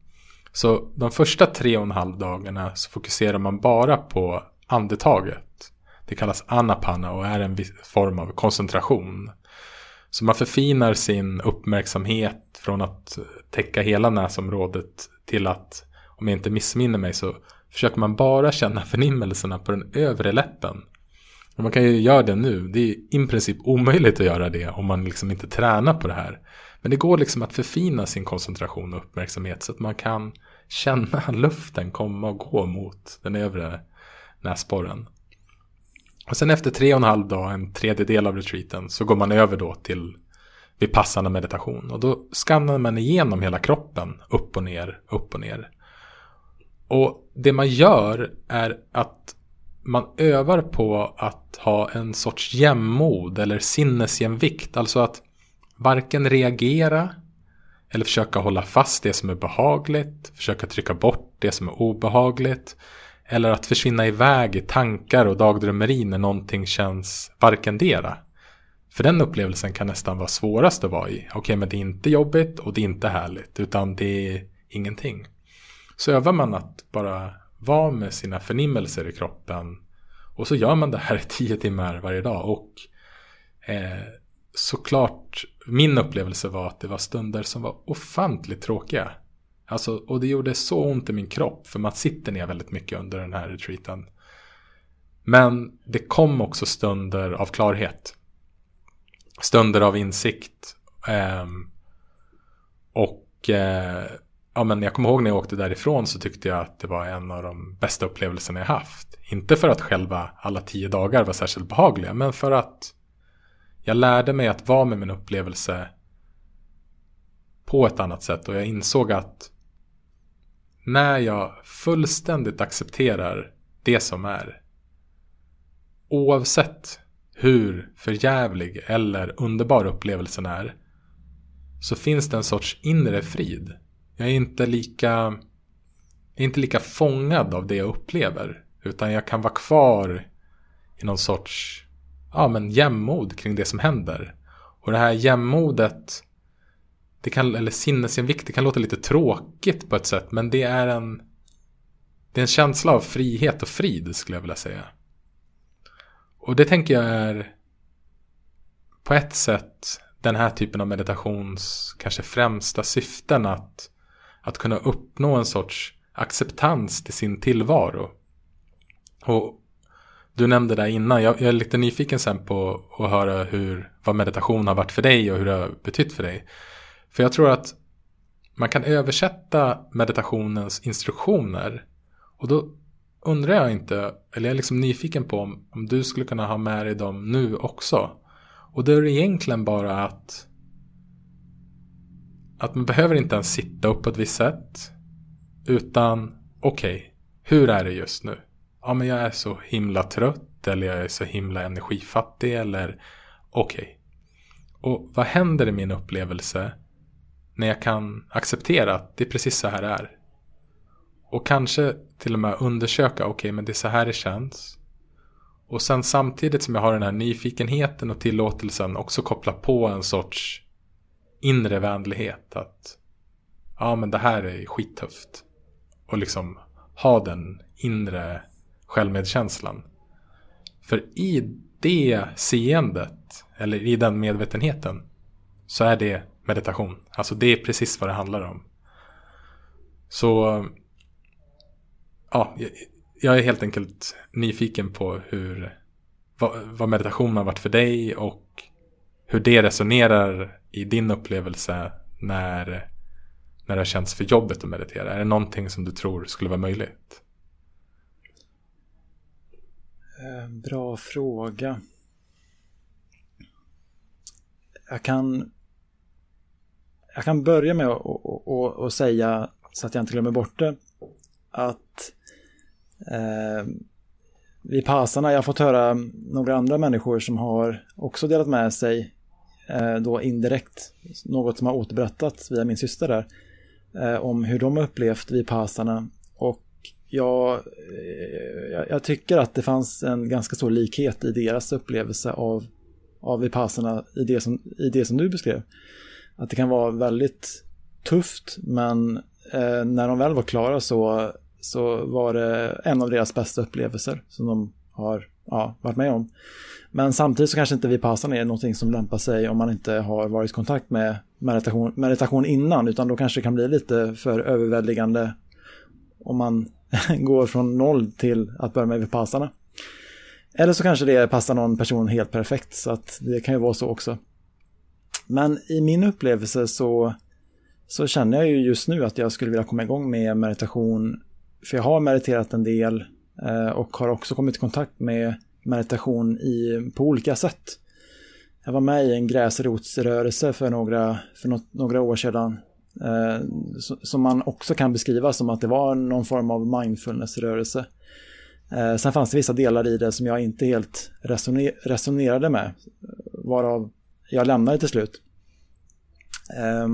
Speaker 2: Så de första tre och en halv dagarna så fokuserar man bara på andetaget. Det kallas anapana och är en form av koncentration. Så man förfinar sin uppmärksamhet från att täcka hela näsområdet till att, om jag inte missminner mig, så försöker man bara känna förnimmelserna på den övre läppen. Och man kan ju göra det nu. Det är i princip omöjligt att göra det om man liksom inte tränar på det här. Men det går liksom att förfina sin koncentration och uppmärksamhet så att man kan känna luften komma och gå mot den övre näsborren. Och sen efter tre och en halv dag, en tredjedel av retreaten, så går man över då till vipassana meditation. Och då skannar man igenom hela kroppen, upp och ner, upp och ner. Och det man gör är att man övar på att ha en sorts jämnmod eller sinnesjämvikt. Alltså att varken reagera eller försöka hålla fast det som är behagligt, försöka trycka bort det som är obehagligt eller att försvinna iväg i tankar och dagdrömmeri när någonting känns varkendera. För den upplevelsen kan nästan vara svårast att vara i. Okej, okay, men det är inte jobbigt och det är inte härligt, utan det är ingenting. Så övar man att bara vara med sina förnimmelser i kroppen och så gör man det här i tio timmar varje dag. Och eh, såklart, min upplevelse var att det var stunder som var ofantligt tråkiga. Alltså, och det gjorde så ont i min kropp för man sitter ner väldigt mycket under den här retreaten. Men det kom också stunder av klarhet. Stunder av insikt. Eh, och eh, ja, men jag kommer ihåg när jag åkte därifrån så tyckte jag att det var en av de bästa upplevelserna jag haft. Inte för att själva alla tio dagar var särskilt behagliga, men för att jag lärde mig att vara med min upplevelse på ett annat sätt och jag insåg att när jag fullständigt accepterar det som är. Oavsett hur förjävlig eller underbar upplevelsen är. Så finns det en sorts inre frid. Jag är inte lika, jag är inte lika fångad av det jag upplever. Utan jag kan vara kvar i någon sorts ja, men jämnmod kring det som händer. Och det här jämnmodet, det kan, eller sinnesinvikt, det kan låta lite tråkigt på ett sätt, men det är en, det är en känsla av frihet och frid skulle jag vilja säga. Och det tänker jag är på ett sätt den här typen av meditations kanske främsta syften att, att kunna uppnå en sorts acceptans till sin tillvaro. Och du nämnde det innan, jag, jag, är lite nyfiken sen på att höra hur, vad meditation har varit för dig och hur det har betytt för dig. För jag tror att man kan översätta meditationens instruktioner. Och då undrar jag inte, eller jag är liksom nyfiken på om, om du skulle kunna ha med dig dem nu också. Och då är det egentligen bara att att man behöver inte ens sitta upp på ett visst sätt. Utan okej, okay, hur är det just nu? Ja men jag är så himla trött eller jag är så himla energifattig eller okej. Okay. Och vad händer i min upplevelse när jag kan acceptera att det är precis så här det är? Och kanske till och med undersöka, okej okay, men det är så här det känns. Och sen samtidigt som jag har den här nyfikenheten och tillåtelsen också koppla på en sorts inre vänlighet. Att ja men det här är skittufft. Och liksom ha den inre självmedkänslan. För i det seendet, eller i den medvetenheten, så är det meditation. Alltså det är precis vad det handlar om. Så ja, jag är helt enkelt nyfiken på hur vad, vad meditation har varit för dig och hur det resonerar i din upplevelse när, när det känns för jobbigt att meditera. Är det någonting som du tror skulle vara möjligt?
Speaker 1: Eh, bra fråga. Jag kan, jag kan börja med att säga, så att jag inte glömmer bort det, att eh, vid passarna, jag har fått höra några andra människor som har också delat med sig eh, då indirekt, något som har återberättats via min syster där, eh, om hur de har upplevt vid passarna. Och jag, eh, jag, jag, tycker att det fanns en ganska stor likhet i deras upplevelse av, av Vipassana i det, som, i det som du beskrev. Att det kan vara väldigt tufft men eh, när de väl var klara så så var det en av deras bästa upplevelser som de har ja, varit med om. Men samtidigt så kanske inte Vipassana är någonting som lämpar sig om man inte har varit i kontakt med meditation, meditation innan utan då kanske det kan bli lite för överväldigande om man går från noll till att börja med Vipassana. Eller så kanske det passar någon person helt perfekt så att det kan ju vara så också. Men i min upplevelse så, så känner jag ju just nu att jag skulle vilja komma igång med meditation för jag har mediterat en del eh, och har också kommit i kontakt med meditation i, på olika sätt. Jag var med i en gräsrotsrörelse för några, för något, några år sedan eh, som man också kan beskriva som att det var någon form av mindfulnessrörelse. Eh, sen fanns det vissa delar i det som jag inte helt resoner resonerade med, varav jag lämnade till slut. Eh,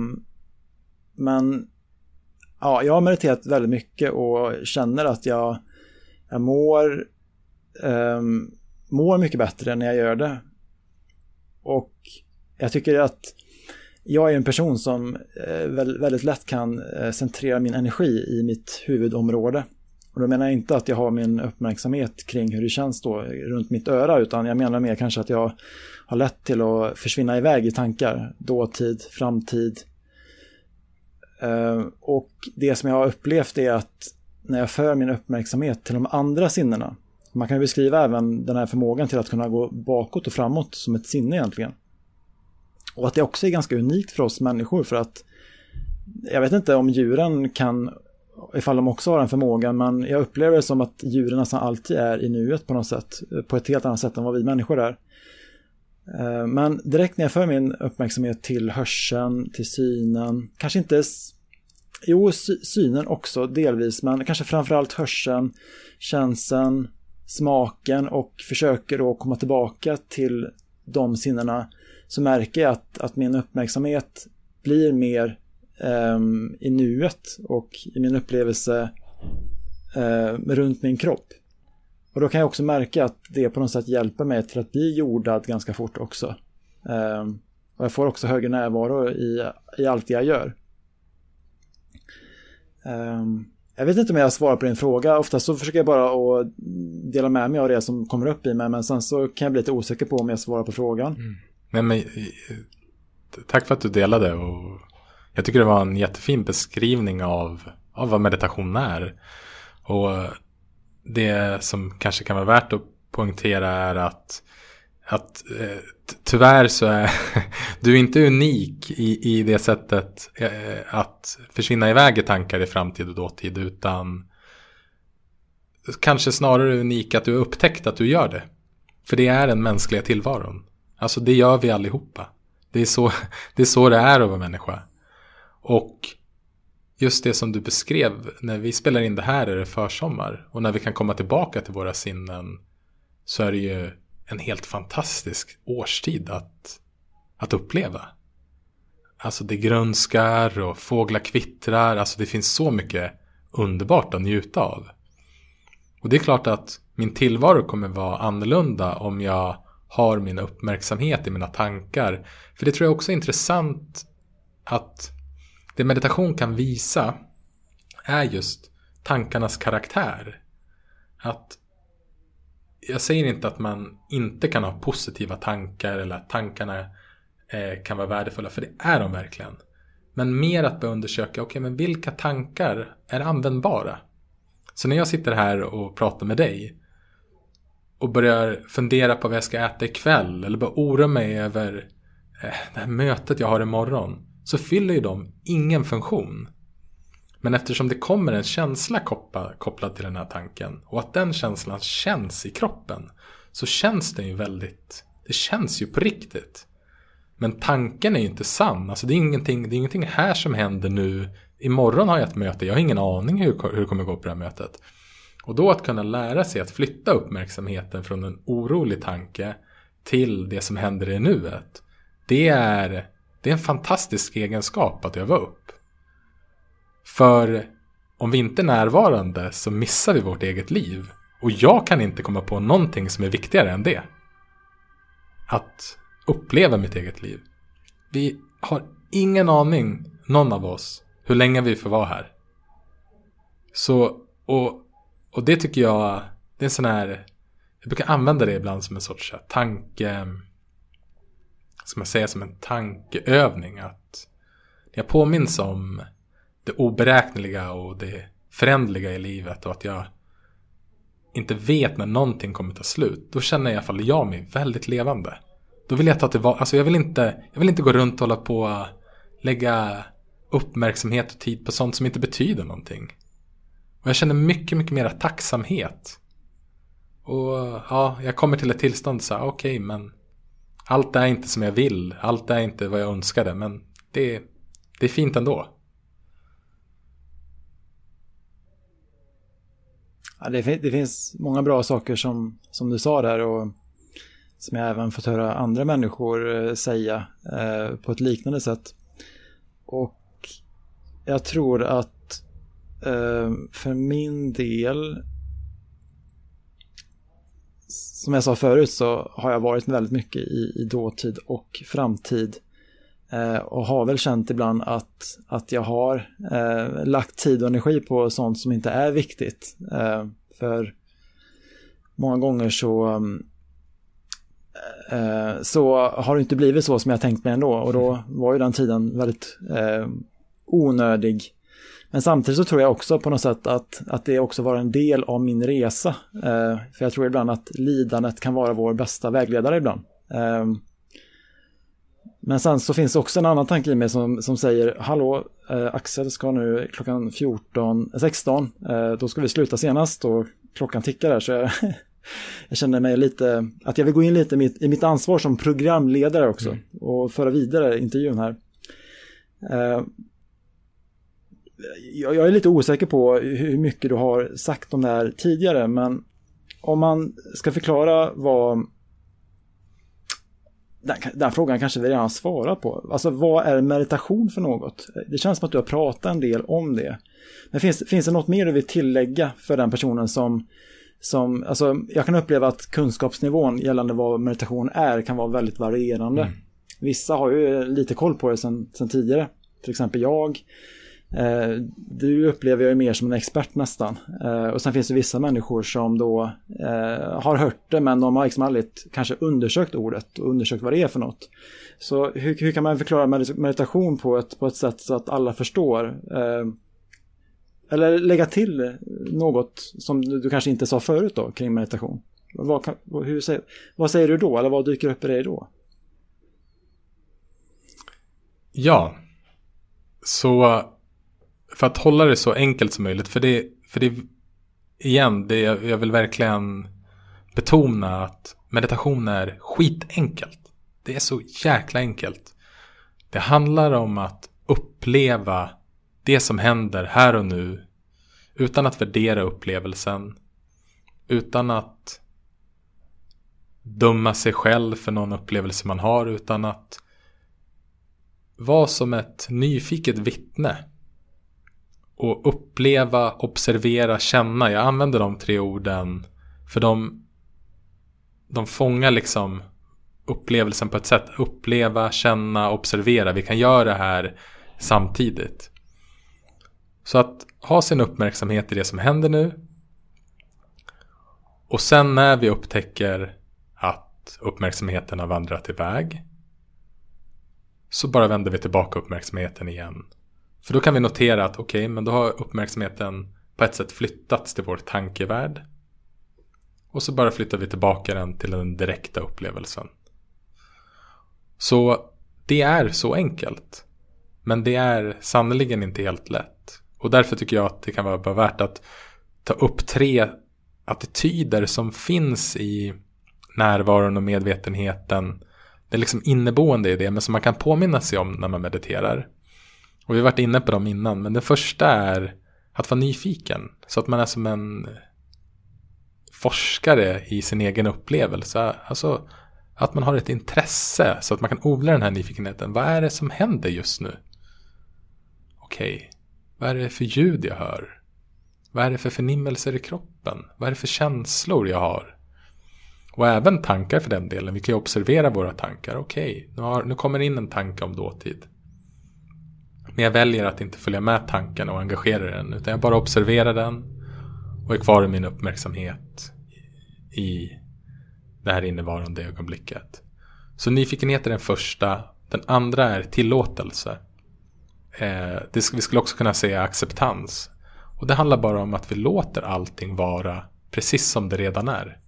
Speaker 1: men ja, jag har mediterat väldigt mycket och känner att jag, jag mår, ehm, mår mycket bättre när jag gör det. Och jag tycker att jag är en person som eh, väldigt lätt kan eh, centrera min energi i mitt huvudområde. Och då menar jag inte att jag har min uppmärksamhet kring hur det känns då runt mitt öra utan jag menar mer kanske att jag har lätt till att försvinna iväg i tankar. Dåtid, framtid, eh, och det som jag har upplevt är att när jag för min uppmärksamhet till de andra sinnena, man kan ju beskriva även den här förmågan till att kunna gå bakåt och framåt som ett sinne egentligen. Och att det också är ganska unikt för oss människor för att jag vet inte om djuren kan, ifall de också har den förmågan, men jag upplever det som att djuren nästan alltid är i nuet på något sätt, på ett helt annat sätt än vad vi människor är. Eh, men direkt när jag för min uppmärksamhet till hörseln, till synen, kanske inte Jo, synen också delvis, men kanske framförallt hörseln, känseln, smaken och försöker då komma tillbaka till de sinnena så märker jag att, att min uppmärksamhet blir mer um, i nuet och i min upplevelse uh, runt min kropp. Och då kan jag också märka att det på något sätt hjälper mig till att bli jordad ganska fort också. Um, och jag får också högre närvaro i, i allt det jag gör. Um, jag vet inte om jag svarar på din fråga. Oftast så försöker jag bara att dela med mig av det som kommer upp i mig. Men sen så kan jag bli lite osäker på om jag svarar på frågan. Mm.
Speaker 2: Nej, men, tack för att du delade. Och jag tycker det var en jättefin beskrivning av, av vad meditation är. Och det som kanske kan vara värt att poängtera är att, att eh, tyvärr så är du är inte unik i, i det sättet eh, att försvinna iväg i tankar i framtid och dåtid utan kanske snarare unik att du har upptäckt att du gör det. För det är den mänskliga tillvaron. Alltså det gör vi allihopa. Det är så det är, så det är att vara människa. Och just det som du beskrev, när vi spelar in det här är det försommar. Och när vi kan komma tillbaka till våra sinnen så är det ju en helt fantastisk årstid att, att uppleva. Alltså det grönskar och fåglar kvittrar, alltså det finns så mycket underbart att njuta av. Och det är klart att min tillvaro kommer vara annorlunda om jag har min uppmärksamhet i mina tankar. För det tror jag också är intressant att det meditation kan visa är just tankarnas karaktär. Att jag säger inte att man inte kan ha positiva tankar eller att tankarna eh, kan vara värdefulla, för det är de verkligen. Men mer att börja undersöka, okej okay, men vilka tankar är användbara? Så när jag sitter här och pratar med dig och börjar fundera på vad jag ska äta ikväll eller börjar oroa mig över eh, det här mötet jag har imorgon så fyller ju de ingen funktion. Men eftersom det kommer en känsla kopplad till den här tanken och att den känslan känns i kroppen så känns den ju väldigt, det känns ju på riktigt. Men tanken är ju inte sann, alltså det är ingenting, det är ingenting här som händer nu. Imorgon har jag ett möte, jag har ingen aning hur, hur det kommer gå på det här mötet. Och då att kunna lära sig att flytta uppmärksamheten från en orolig tanke till det som händer i nuet. Det är, det är en fantastisk egenskap att öva upp. För om vi inte är närvarande så missar vi vårt eget liv. Och jag kan inte komma på någonting som är viktigare än det. Att uppleva mitt eget liv. Vi har ingen aning, någon av oss, hur länge vi får vara här. Så, och, och det tycker jag, det är en sån här, jag brukar använda det ibland som en sorts tanke, ska man säga som en tankeövning. Att jag påminns om det oberäkneliga och det förändliga i livet och att jag inte vet när någonting kommer ta slut. Då känner i alla fall jag mig väldigt levande. Då vill jag ta tillvara, alltså jag vill inte, jag vill inte gå runt och hålla på och lägga uppmärksamhet och tid på sånt som inte betyder någonting. Och jag känner mycket, mycket mera tacksamhet. Och ja, jag kommer till ett tillstånd så okej, okay, men allt är inte som jag vill. Allt är inte vad jag önskade, men det, det är fint ändå.
Speaker 1: Ja, det, det, finns många bra saker som, som du sa där och som jag även fått höra andra människor eh, säga eh, på ett liknande sätt. Och jag tror att för min del som jag sa förut så har jag varit väldigt mycket i, i dåtid och framtid. Eh, och har väl känt ibland att, att jag har eh, lagt tid och energi på sånt som inte är viktigt. Eh, för många gånger så mm, eh, så har det inte blivit så som jag tänkt mig ändå och då var ju den tiden väldigt eh, onödig. Men samtidigt så tror jag också på något sätt att, att det också var en del av min resa. Eh, för jag tror ibland att lidandet kan vara vår bästa vägledare ibland. Eh, men sen så finns det också en annan tanke i mig som, som säger Hallå, eh, Axel ska nu klockan 14, 16, eh, då ska vi sluta senast och klockan tickar där så jag, jag känner mig lite, att jag vill gå in lite i mitt, i mitt ansvar som programledare också mm. och föra vidare intervjun här. Jag, jag är lite osäker på hur mycket du har sagt om det här tidigare men om man ska förklara vad den, den, frågan kanske vi redan har svarat på. Alltså vad är meditation för något? Det känns som att du har pratat en del om det. Men finns, finns det något mer du vill tillägga för den personen som, som alltså jag kan uppleva att kunskapsnivån gällande vad meditation är kan vara väldigt varierande. Mm. Vissa har ju lite koll på det sedan tidigare. Till exempel jag. Eh, du upplever jag mer som en expert nästan. Eh, och sen finns det vissa människor som då eh, har hört det men de har liksom aldrig kanske undersökt ordet och undersökt vad det är för något. Så hur, hur kan man förklara meditation på ett, på ett sätt så att alla förstår? Eh, eller lägga till något som du kanske inte sa förut då kring meditation? Vad, kan, hur, vad säger du då, eller vad dyker upp i dig då?
Speaker 2: Ja, så för att hålla det så enkelt som möjligt, för det, för det igen, det, jag vill verkligen betona att meditation är skitenkelt. Det är så jäkla enkelt. Det handlar om att uppleva det som händer här och nu utan att värdera upplevelsen. Utan att döma sig själv för någon upplevelse man har utan att vara som ett nyfiket vittne. Och uppleva, observera, känna. Jag använder de tre orden för de, de fångar liksom upplevelsen på ett sätt. Uppleva, känna, observera. Vi kan göra det här samtidigt. Så att ha sin uppmärksamhet i det som händer nu. Och sen när vi upptäcker att uppmärksamheten har vandrat iväg. Så bara vänder vi tillbaka uppmärksamheten igen. För då kan vi notera att okej, okay, men då har uppmärksamheten på ett sätt flyttats till vår tankevärld. Och så bara flyttar vi tillbaka den till den direkta upplevelsen. Så det är så enkelt. Men det är sannerligen inte helt lätt. Och därför tycker jag att det kan vara värt att ta upp tre attityder som finns i närvaron och medvetenheten. Det är liksom inneboende i det, men som man kan påminna sig om när man mediterar. Och vi har varit inne på dem innan, men det första är att vara nyfiken. Så att man är som en forskare i sin egen upplevelse. Alltså att man har ett intresse så att man kan odla den här nyfikenheten. Vad är det som händer just nu? Okej, okay. vad är det för ljud jag hör? Vad är det för förnimmelser i kroppen? Vad är det för känslor jag har? Och även tankar för den delen. Vi kan ju observera våra tankar. Okej, okay, nu, nu kommer in en tanke om dåtid. Men jag väljer att inte följa med tanken och engagera den. Utan jag bara observerar den. Och är kvar i min uppmärksamhet. I det här innevarande ögonblicket. Så nyfikenhet är den första. Den andra är tillåtelse. Eh, det, vi skulle också kunna säga acceptans. Och det handlar bara om att vi låter allting vara precis som det redan är.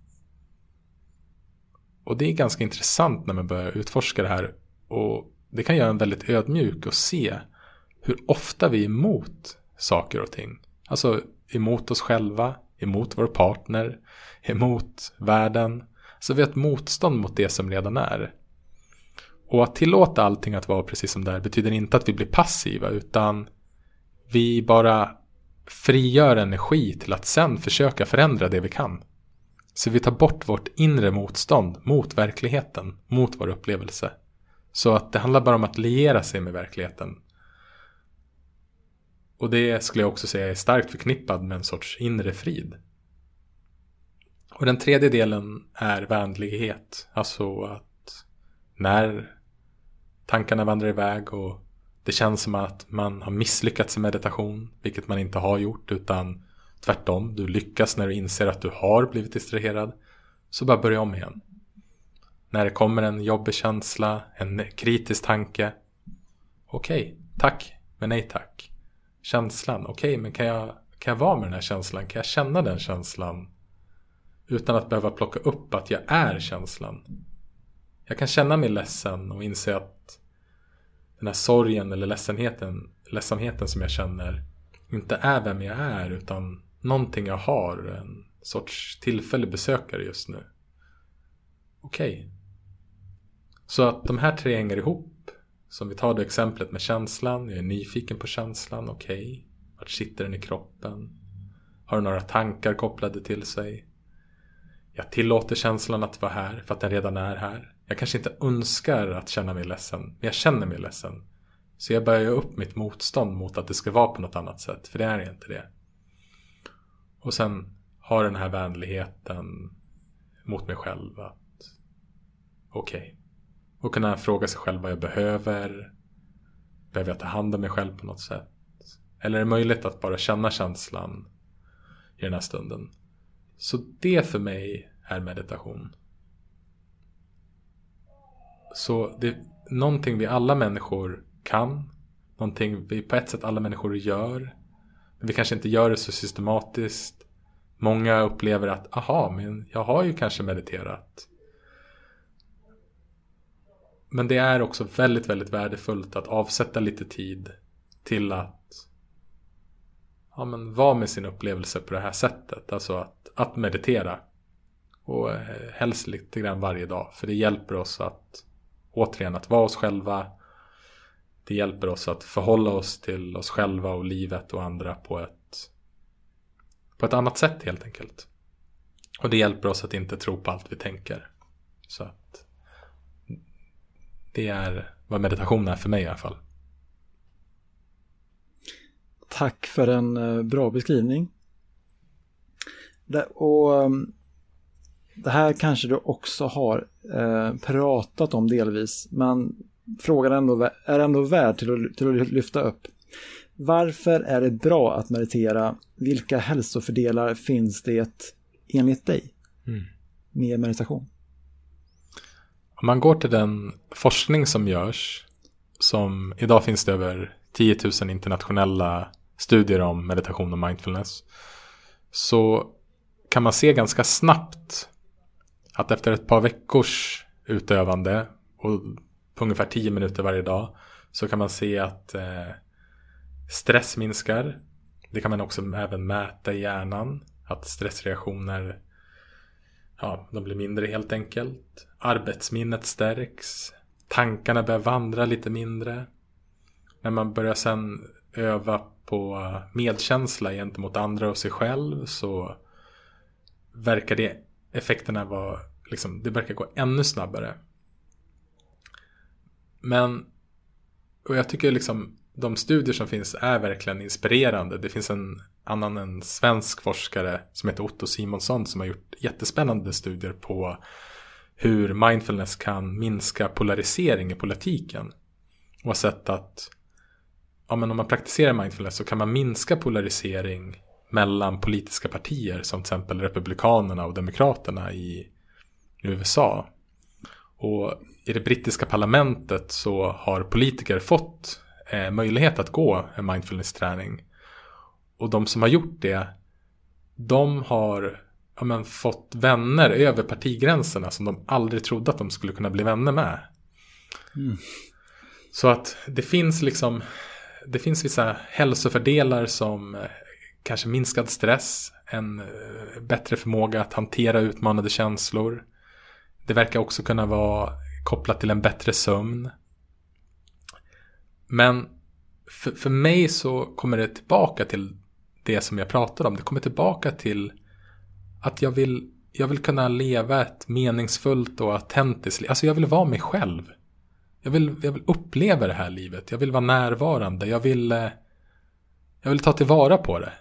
Speaker 2: Och det är ganska intressant när man börjar utforska det här. Och det kan göra en väldigt ödmjuk och se hur ofta vi är emot saker och ting. Alltså emot oss själva, emot vår partner, emot världen. Så vi har ett motstånd mot det som redan är. Och att tillåta allting att vara precis som det är betyder inte att vi blir passiva utan vi bara frigör energi till att sen försöka förändra det vi kan. Så vi tar bort vårt inre motstånd mot verkligheten, mot vår upplevelse. Så att det handlar bara om att liera sig med verkligheten. Och det skulle jag också säga är starkt förknippad med en sorts inre frid. Och den tredje delen är vänlighet. Alltså att när tankarna vandrar iväg och det känns som att man har misslyckats i meditation, vilket man inte har gjort, utan tvärtom, du lyckas när du inser att du har blivit distraherad, så bara börja om igen. När det kommer en jobbig känsla, en kritisk tanke, okej, okay, tack, men nej tack. Känslan, okej, okay, men kan jag, kan jag vara med den här känslan? Kan jag känna den känslan? Utan att behöva plocka upp att jag är känslan. Jag kan känna mig ledsen och inse att den här sorgen eller ledsenheten, ledsamheten som jag känner inte är vem jag är utan någonting jag har. En sorts tillfällig besökare just nu. Okej. Okay. Så att de här tre hänger ihop. Så om vi tar det exemplet med känslan. Jag är nyfiken på känslan. Okej. Okay. Vart sitter den i kroppen? Har den några tankar kopplade till sig? Jag tillåter känslan att vara här för att den redan är här. Jag kanske inte önskar att känna mig ledsen, men jag känner mig ledsen. Så jag börjar upp mitt motstånd mot att det ska vara på något annat sätt, för det är inte det. Och sen ha den här vänligheten mot mig själv att okej. Okay. Och kunna fråga sig själv vad jag behöver. Behöver jag ta hand om mig själv på något sätt? Eller är det möjligt att bara känna känslan i den här stunden? Så det för mig är meditation. Så det är någonting vi alla människor kan. Någonting vi på ett sätt alla människor gör. Men Vi kanske inte gör det så systematiskt. Många upplever att, aha, men jag har ju kanske mediterat. Men det är också väldigt, väldigt värdefullt att avsätta lite tid till att ja, men vara med sin upplevelse på det här sättet. Alltså att, att meditera. Och eh, helst lite grann varje dag. För det hjälper oss att återigen att vara oss själva. Det hjälper oss att förhålla oss till oss själva och livet och andra på ett, på ett annat sätt helt enkelt. Och det hjälper oss att inte tro på allt vi tänker. Så att det är vad meditation är för mig i alla fall.
Speaker 1: Tack för en eh, bra beskrivning. Det, och ehm, det här kanske du också har eh, pratat om delvis, men frågan är ändå, är ändå värd till att, till att lyfta upp. Varför är det bra att meditera? Vilka hälsofördelar finns det enligt dig mm. med meditation?
Speaker 2: Om man går till den forskning som görs, som idag finns det över 10 000 internationella studier om meditation och mindfulness, så kan man se ganska snabbt att efter ett par veckors utövande och på ungefär 10 minuter varje dag så kan man se att eh, stress minskar. Det kan man också även mäta i hjärnan. Att stressreaktioner ja, de blir mindre helt enkelt. Arbetsminnet stärks. Tankarna börjar vandra lite mindre. När man börjar sen öva på medkänsla gentemot andra och sig själv så verkar det effekterna vara, liksom, det verkar gå ännu snabbare. Men, och jag tycker liksom de studier som finns är verkligen inspirerande. Det finns en annan en svensk forskare som heter Otto Simonsson som har gjort jättespännande studier på hur mindfulness kan minska polarisering i politiken. Och har sett att ja, men om man praktiserar mindfulness så kan man minska polarisering mellan politiska partier som till exempel Republikanerna och Demokraterna i USA. Och i det brittiska parlamentet så har politiker fått eh, möjlighet att gå en mindfulness-träning. Och de som har gjort det, de har ja, men, fått vänner över partigränserna som de aldrig trodde att de skulle kunna bli vänner med. Mm. Så att det finns liksom, det finns vissa hälsofördelar som eh, kanske minskad stress, en eh, bättre förmåga att hantera utmanande känslor. Det verkar också kunna vara kopplat till en bättre sömn. Men för, för mig så kommer det tillbaka till det som jag pratade om. Det kommer tillbaka till att jag vill, jag vill kunna leva ett meningsfullt och autentiskt liv. Alltså jag vill vara mig själv. Jag vill, jag vill uppleva det här livet. Jag vill vara närvarande. Jag vill, eh, jag vill ta tillvara på det.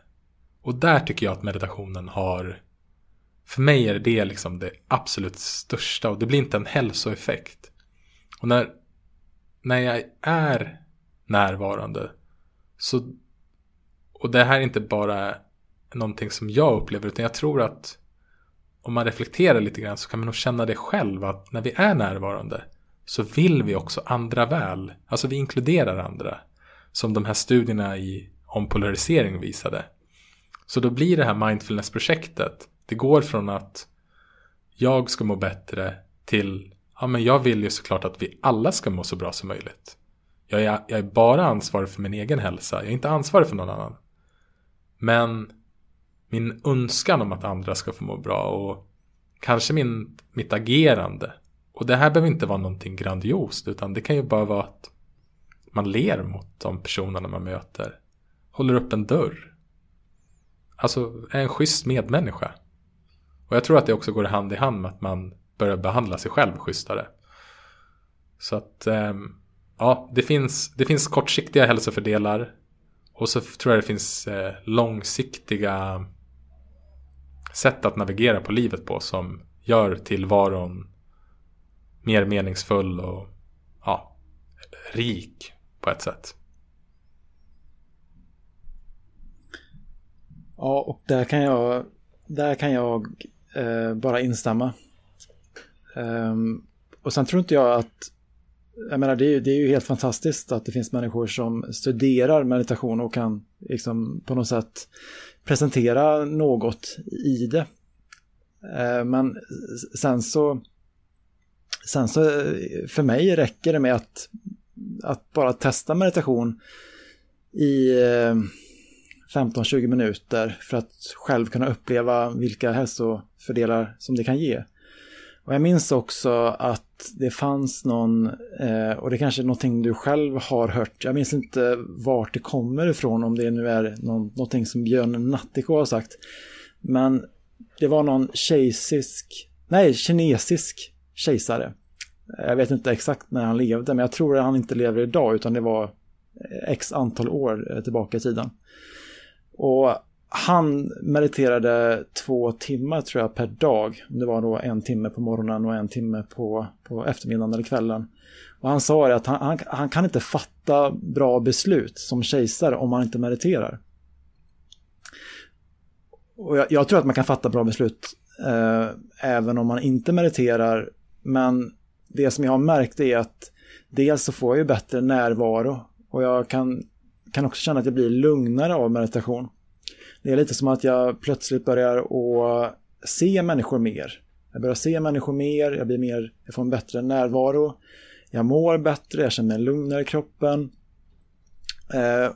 Speaker 2: Och där tycker jag att meditationen har för mig är det liksom det absolut största och det blir inte en hälsoeffekt. Och när, när jag är närvarande så och det här är inte bara någonting som jag upplever utan jag tror att om man reflekterar lite grann så kan man nog känna det själv att när vi är närvarande så vill vi också andra väl. Alltså vi inkluderar andra. Som de här studierna i, om polarisering visade. Så då blir det här mindfulness-projektet, det går från att jag ska må bättre till, ja men jag vill ju såklart att vi alla ska må så bra som möjligt. Jag är, jag är bara ansvarig för min egen hälsa, jag är inte ansvarig för någon annan. Men min önskan om att andra ska få må bra och kanske min, mitt agerande. Och det här behöver inte vara någonting grandiost utan det kan ju bara vara att man ler mot de personerna man möter. Håller upp en dörr. Alltså är en schysst medmänniska. Och jag tror att det också går hand i hand med att man börjar behandla sig själv schysstare. Så att ehm, ja, det finns, det finns kortsiktiga hälsofördelar. Och så tror jag det finns eh, långsiktiga sätt att navigera på livet på som gör tillvaron mer meningsfull och ja, rik på ett sätt.
Speaker 1: Ja, och där kan jag, där kan jag eh, bara instämma. Um, och sen tror inte jag att jag menar, det är, det är ju helt fantastiskt att det finns människor som studerar meditation och kan liksom på något sätt presentera något i det. Eh, men sen så, sen så eh, för mig räcker det med att, att bara testa meditation i eh, 15-20 minuter för att själv kunna uppleva vilka hälsofördelar som det kan ge. Och jag minns också att det fanns någon, eh, och det kanske är någonting du själv har hört, jag minns inte vart det kommer ifrån, om det nu är någon, någonting som Björn Nattiko har sagt. Men det var någon kejsisk, nej, kinesisk kejsare. Jag vet inte exakt när han levde, men jag tror att han inte lever idag, utan det var x antal år eh, tillbaka i tiden. Och han mediterade två timmar tror jag per dag. Det var då en timme på morgonen och en timme på, på eftermiddagen eller kvällen. Och han sa att han, han, han, kan inte fatta bra beslut som kejsare om han inte mediterar. Och jag, jag tror att man kan fatta bra beslut eh, även om man inte mediterar. Men det som jag har märkt är att dels så får jag ju bättre närvaro och jag kan, kan också känna att jag blir lugnare av meditation. Det är lite som att jag plötsligt börjar att se människor mer. Jag börjar se människor mer, jag blir mer, jag får en bättre närvaro. Jag mår bättre, jag känner mig lugnare i kroppen. Eh,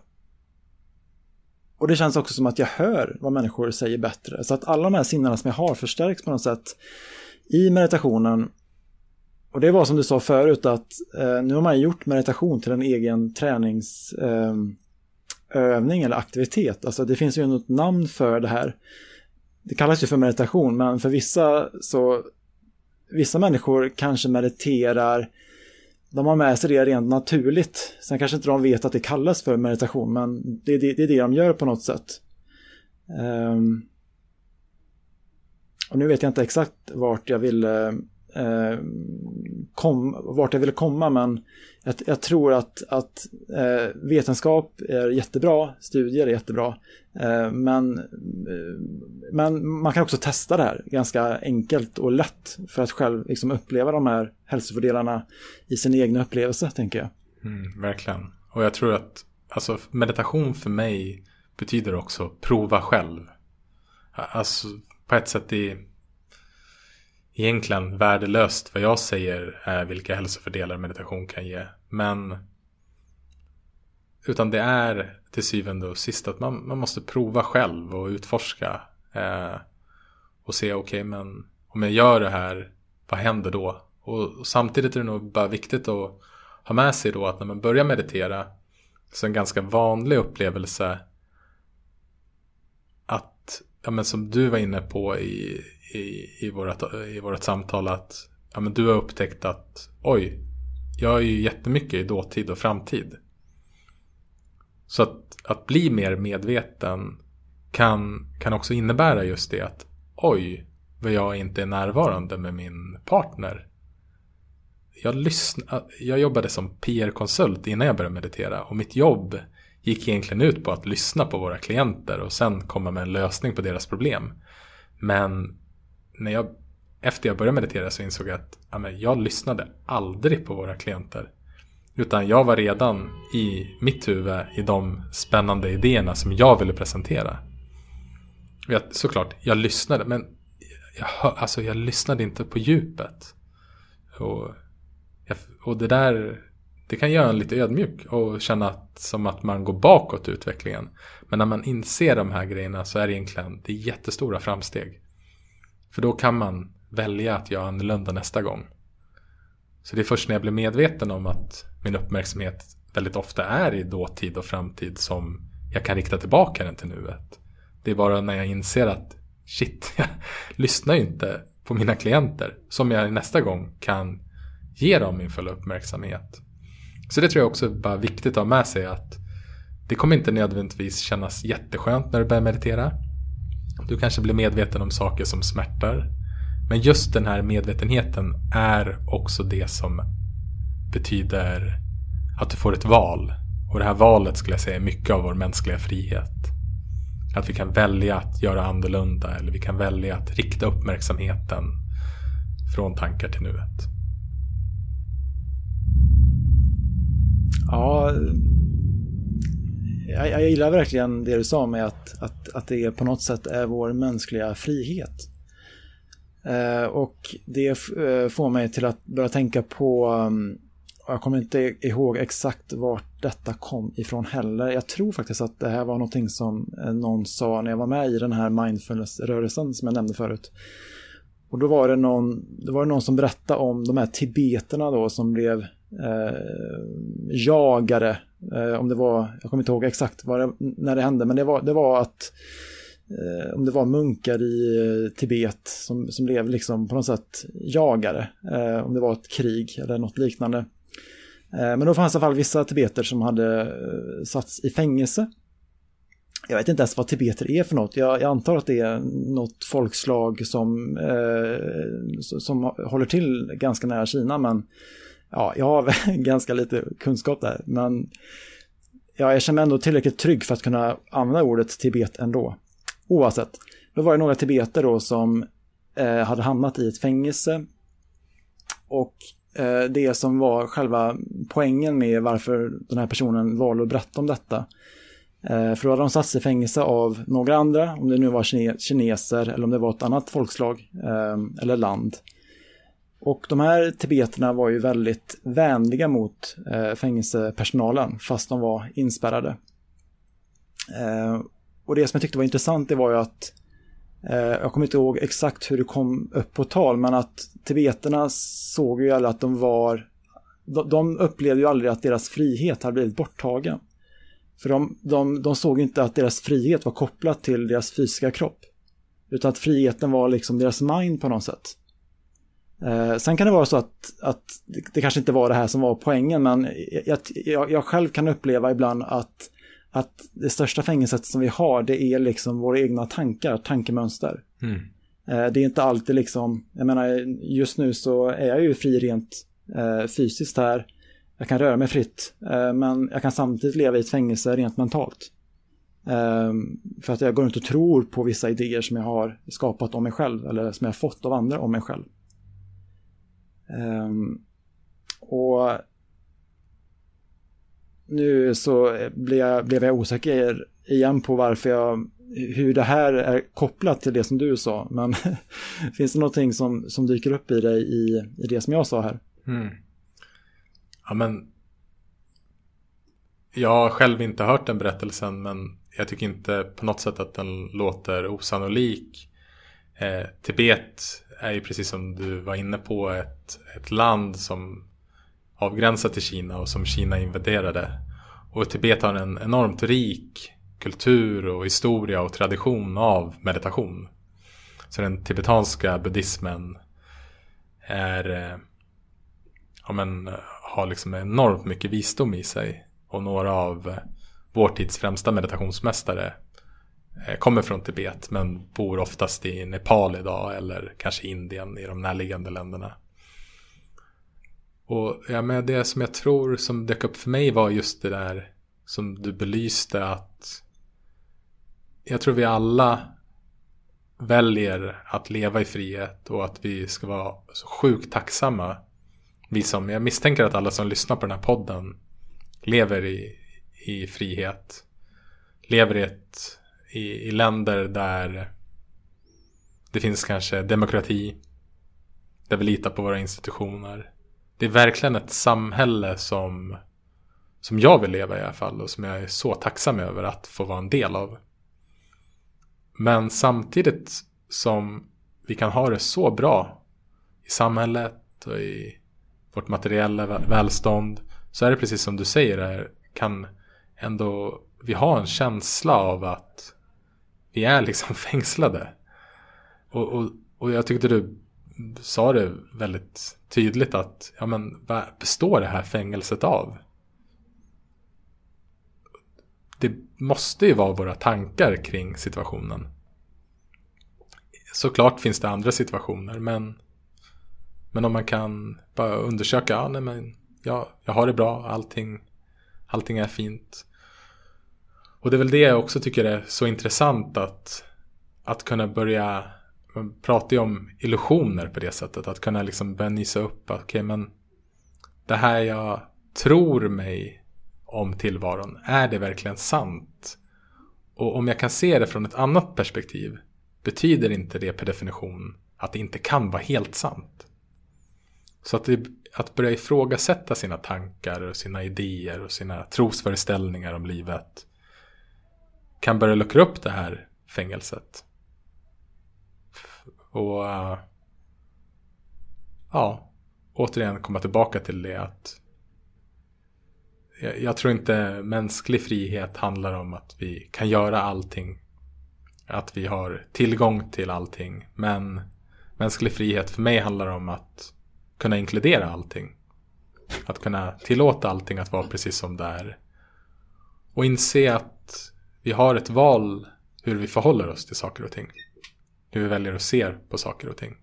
Speaker 1: och det känns också som att jag hör vad människor säger bättre. Så att alla de här sinnena som jag har förstärks på något sätt i meditationen. Och det var som du sa förut att eh, nu har man gjort meditation till en egen tränings... Eh, övning eller aktivitet. Alltså det finns ju något namn för det här. Det kallas ju för meditation, men för vissa så vissa människor kanske mediterar de har med sig det rent naturligt. Sen kanske inte de vet att det kallas för meditation, men det är det, det, är det de gör på något sätt. Um, och nu vet jag inte exakt vart jag ville eh, kom, vart jag ville komma men jag, jag tror att, att eh, vetenskap är jättebra, studier är jättebra. Eh, men, eh, men man kan också testa det här ganska enkelt och lätt för att själv liksom uppleva de här hälsofördelarna i sin egna upplevelse, tänker jag.
Speaker 2: Mm, verkligen. Och jag tror att alltså, meditation för mig betyder också prova själv. Alltså på ett sätt i egentligen värdelöst vad jag säger är vilka hälsofördelar meditation kan ge. Men utan det är till syvende och sist att man, man måste prova själv och utforska. Eh, och se, okej okay, men om jag gör det här, vad händer då? Och, och, samtidigt är det nog bara viktigt att ha med sig då att när man börjar meditera så en ganska vanlig upplevelse att, ja men som du var inne på i, i, i, vårat, i vårat samtal att ja, men du har upptäckt att oj, jag är ju jättemycket i dåtid och framtid. Så att, att bli mer medveten kan, kan också innebära just det att oj, vad jag inte är närvarande med min partner. Jag, lyssna, jag jobbade som PR-konsult innan jag började meditera och mitt jobb gick egentligen ut på att lyssna på våra klienter och sen komma med en lösning på deras problem. Men när jag, efter jag började meditera så insåg jag att ja, men jag lyssnade aldrig på våra klienter. Utan jag var redan i mitt huvud i de spännande idéerna som jag ville presentera. Jag, såklart, jag lyssnade men jag, alltså, jag lyssnade inte på djupet. Och, jag, och det där det kan göra en lite ödmjuk och känna att, som att man går bakåt i utvecklingen. Men när man inser de här grejerna så är det egentligen det är jättestora framsteg. För då kan man välja att göra annorlunda nästa gång. Så det är först när jag blir medveten om att min uppmärksamhet väldigt ofta är i dåtid och framtid som jag kan rikta tillbaka den till nuet. Det är bara när jag inser att shit, jag lyssnar ju inte på mina klienter som jag nästa gång kan ge dem min fulla uppmärksamhet. Så det tror jag också är bara viktigt att ha med sig att det kommer inte nödvändigtvis kännas jätteskönt när du börjar meditera. Du kanske blir medveten om saker som smärtar. Men just den här medvetenheten är också det som betyder att du får ett val. Och det här valet skulle jag säga är mycket av vår mänskliga frihet. Att vi kan välja att göra annorlunda eller vi kan välja att rikta uppmärksamheten från tankar till nuet.
Speaker 1: Ja, jag, jag gillar verkligen det du sa med att, att, att det på något sätt är vår mänskliga frihet. Eh, och det eh, får mig till att börja tänka på, um, jag kommer inte ihåg exakt vart detta kom ifrån heller. Jag tror faktiskt att det här var någonting som eh, någon sa när jag var med i den här mindfulness-rörelsen som jag nämnde förut. Och då var det någon, då var det någon som berättade om de här tibeterna då som blev Eh, jagare. Eh, om det var, jag kommer inte ihåg exakt det, när det hände, men det var, det var att eh, om det var munkar i eh, Tibet som, som blev liksom på något sätt jagare. Eh, om det var ett krig eller något liknande. Eh, men då fanns det i alla fall vissa tibeter som hade eh, satts i fängelse. Jag vet inte ens vad tibeter är för något. Jag, jag antar att det är något folkslag som, eh, som håller till ganska nära Kina. Men ja, jag har ganska lite kunskap där. Men ja, jag känner mig ändå tillräckligt trygg för att kunna använda ordet Tibet ändå. Oavsett, då var det några tibeter då som eh, hade hamnat i ett fängelse. Och eh, det som var själva poängen med varför den här personen valde att berätta om detta. Eh, för då hade de satt sig i fängelse av några andra, om det nu var kineser eller om det var ett annat folkslag eh, eller land. Och de här tibeterna var ju väldigt vänliga mot eh, fängelsepersonalen fast de var inspärrade. Eh, och det som jag tyckte var intressant det var ju att eh, jag kommer inte ihåg exakt hur det kom upp på tal men att tibeterna såg ju alla att de var de, de upplevde ju aldrig att deras frihet hade blivit borttagen. För de, de, de såg inte att deras frihet var kopplat till deras fysiska kropp. Utan att friheten var liksom deras mind på något sätt. Eh, sen kan det vara så att, att det, det, kanske inte var det här som var poängen, men jag, jag, jag, själv kan uppleva ibland att, att det största fängelset som vi har, det är liksom våra egna tankar, tankemönster. Mm. Eh, det är inte alltid liksom, jag menar, just nu så är jag ju fri rent eh, fysiskt här. Jag kan röra mig fritt, eh, men jag kan samtidigt leva i ett fängelse rent mentalt. Eh, för att jag går runt och tror på vissa idéer som jag har skapat om mig själv, eller som jag har fått av andra om mig själv. Um, och nu så blev jag, blev jag osäker igen på varför jag, hur det här är kopplat till det som du sa. Men finns det någonting som, som dyker upp i dig i, i det som jag sa här? Mm.
Speaker 2: Ja men jag har själv inte hört den berättelsen men jag tycker inte på något sätt att den låter osannolik. Eh, Tibet är ju precis som du var inne på ett, ett land som avgränsar till Kina och som Kina invaderade. Och Tibet har en enormt rik kultur och historia och tradition av meditation. Så den tibetanska buddhismen är, eh, ja men, har liksom enormt mycket visdom i sig. Och några av vår tids främsta meditationsmästare Eh, kommer från Tibet men bor oftast i Nepal idag eller kanske Indien i de närliggande länderna. Och ja, men det som jag tror som dök upp för mig var just det där som du belyste att jag tror vi alla väljer att leva i frihet och att vi ska vara så sjukt tacksamma. Vi som, jag misstänker att alla som lyssnar på den här podden lever i, i frihet. Lever i ett i, i länder där det finns kanske demokrati. Där vi litar på våra institutioner. Det är verkligen ett samhälle som, som jag vill leva i alla fall och som jag är så tacksam över att få vara en del av. Men samtidigt som vi kan ha det så bra i samhället och i vårt materiella välstånd så är det precis som du säger här, kan ändå vi ha en känsla av att vi är liksom fängslade. Och, och, och jag tyckte du sa det väldigt tydligt att ja men vad består det här fängelset av? Det måste ju vara våra tankar kring situationen. Såklart finns det andra situationer men men om man kan bara undersöka, ja, nej, men ja, jag har det bra, allting, allting är fint. Och det är väl det jag också tycker är så intressant att, att kunna börja man pratar ju om illusioner på det sättet. Att kunna liksom börja nysa upp att okay, men det här jag tror mig om tillvaron. Är det verkligen sant? Och om jag kan se det från ett annat perspektiv betyder inte det per definition att det inte kan vara helt sant. Så att, det, att börja ifrågasätta sina tankar och sina idéer och sina trosföreställningar om livet kan börja luckra upp det här fängelset. Och uh, ja, återigen komma tillbaka till det att jag, jag, tror inte mänsklig frihet handlar om att vi kan göra allting. Att vi har tillgång till allting. Men mänsklig frihet för mig handlar om att kunna inkludera allting. Att kunna tillåta allting att vara precis som det är. Och inse att vi har ett val hur vi förhåller oss till saker och ting. Hur vi väljer att se på saker och ting.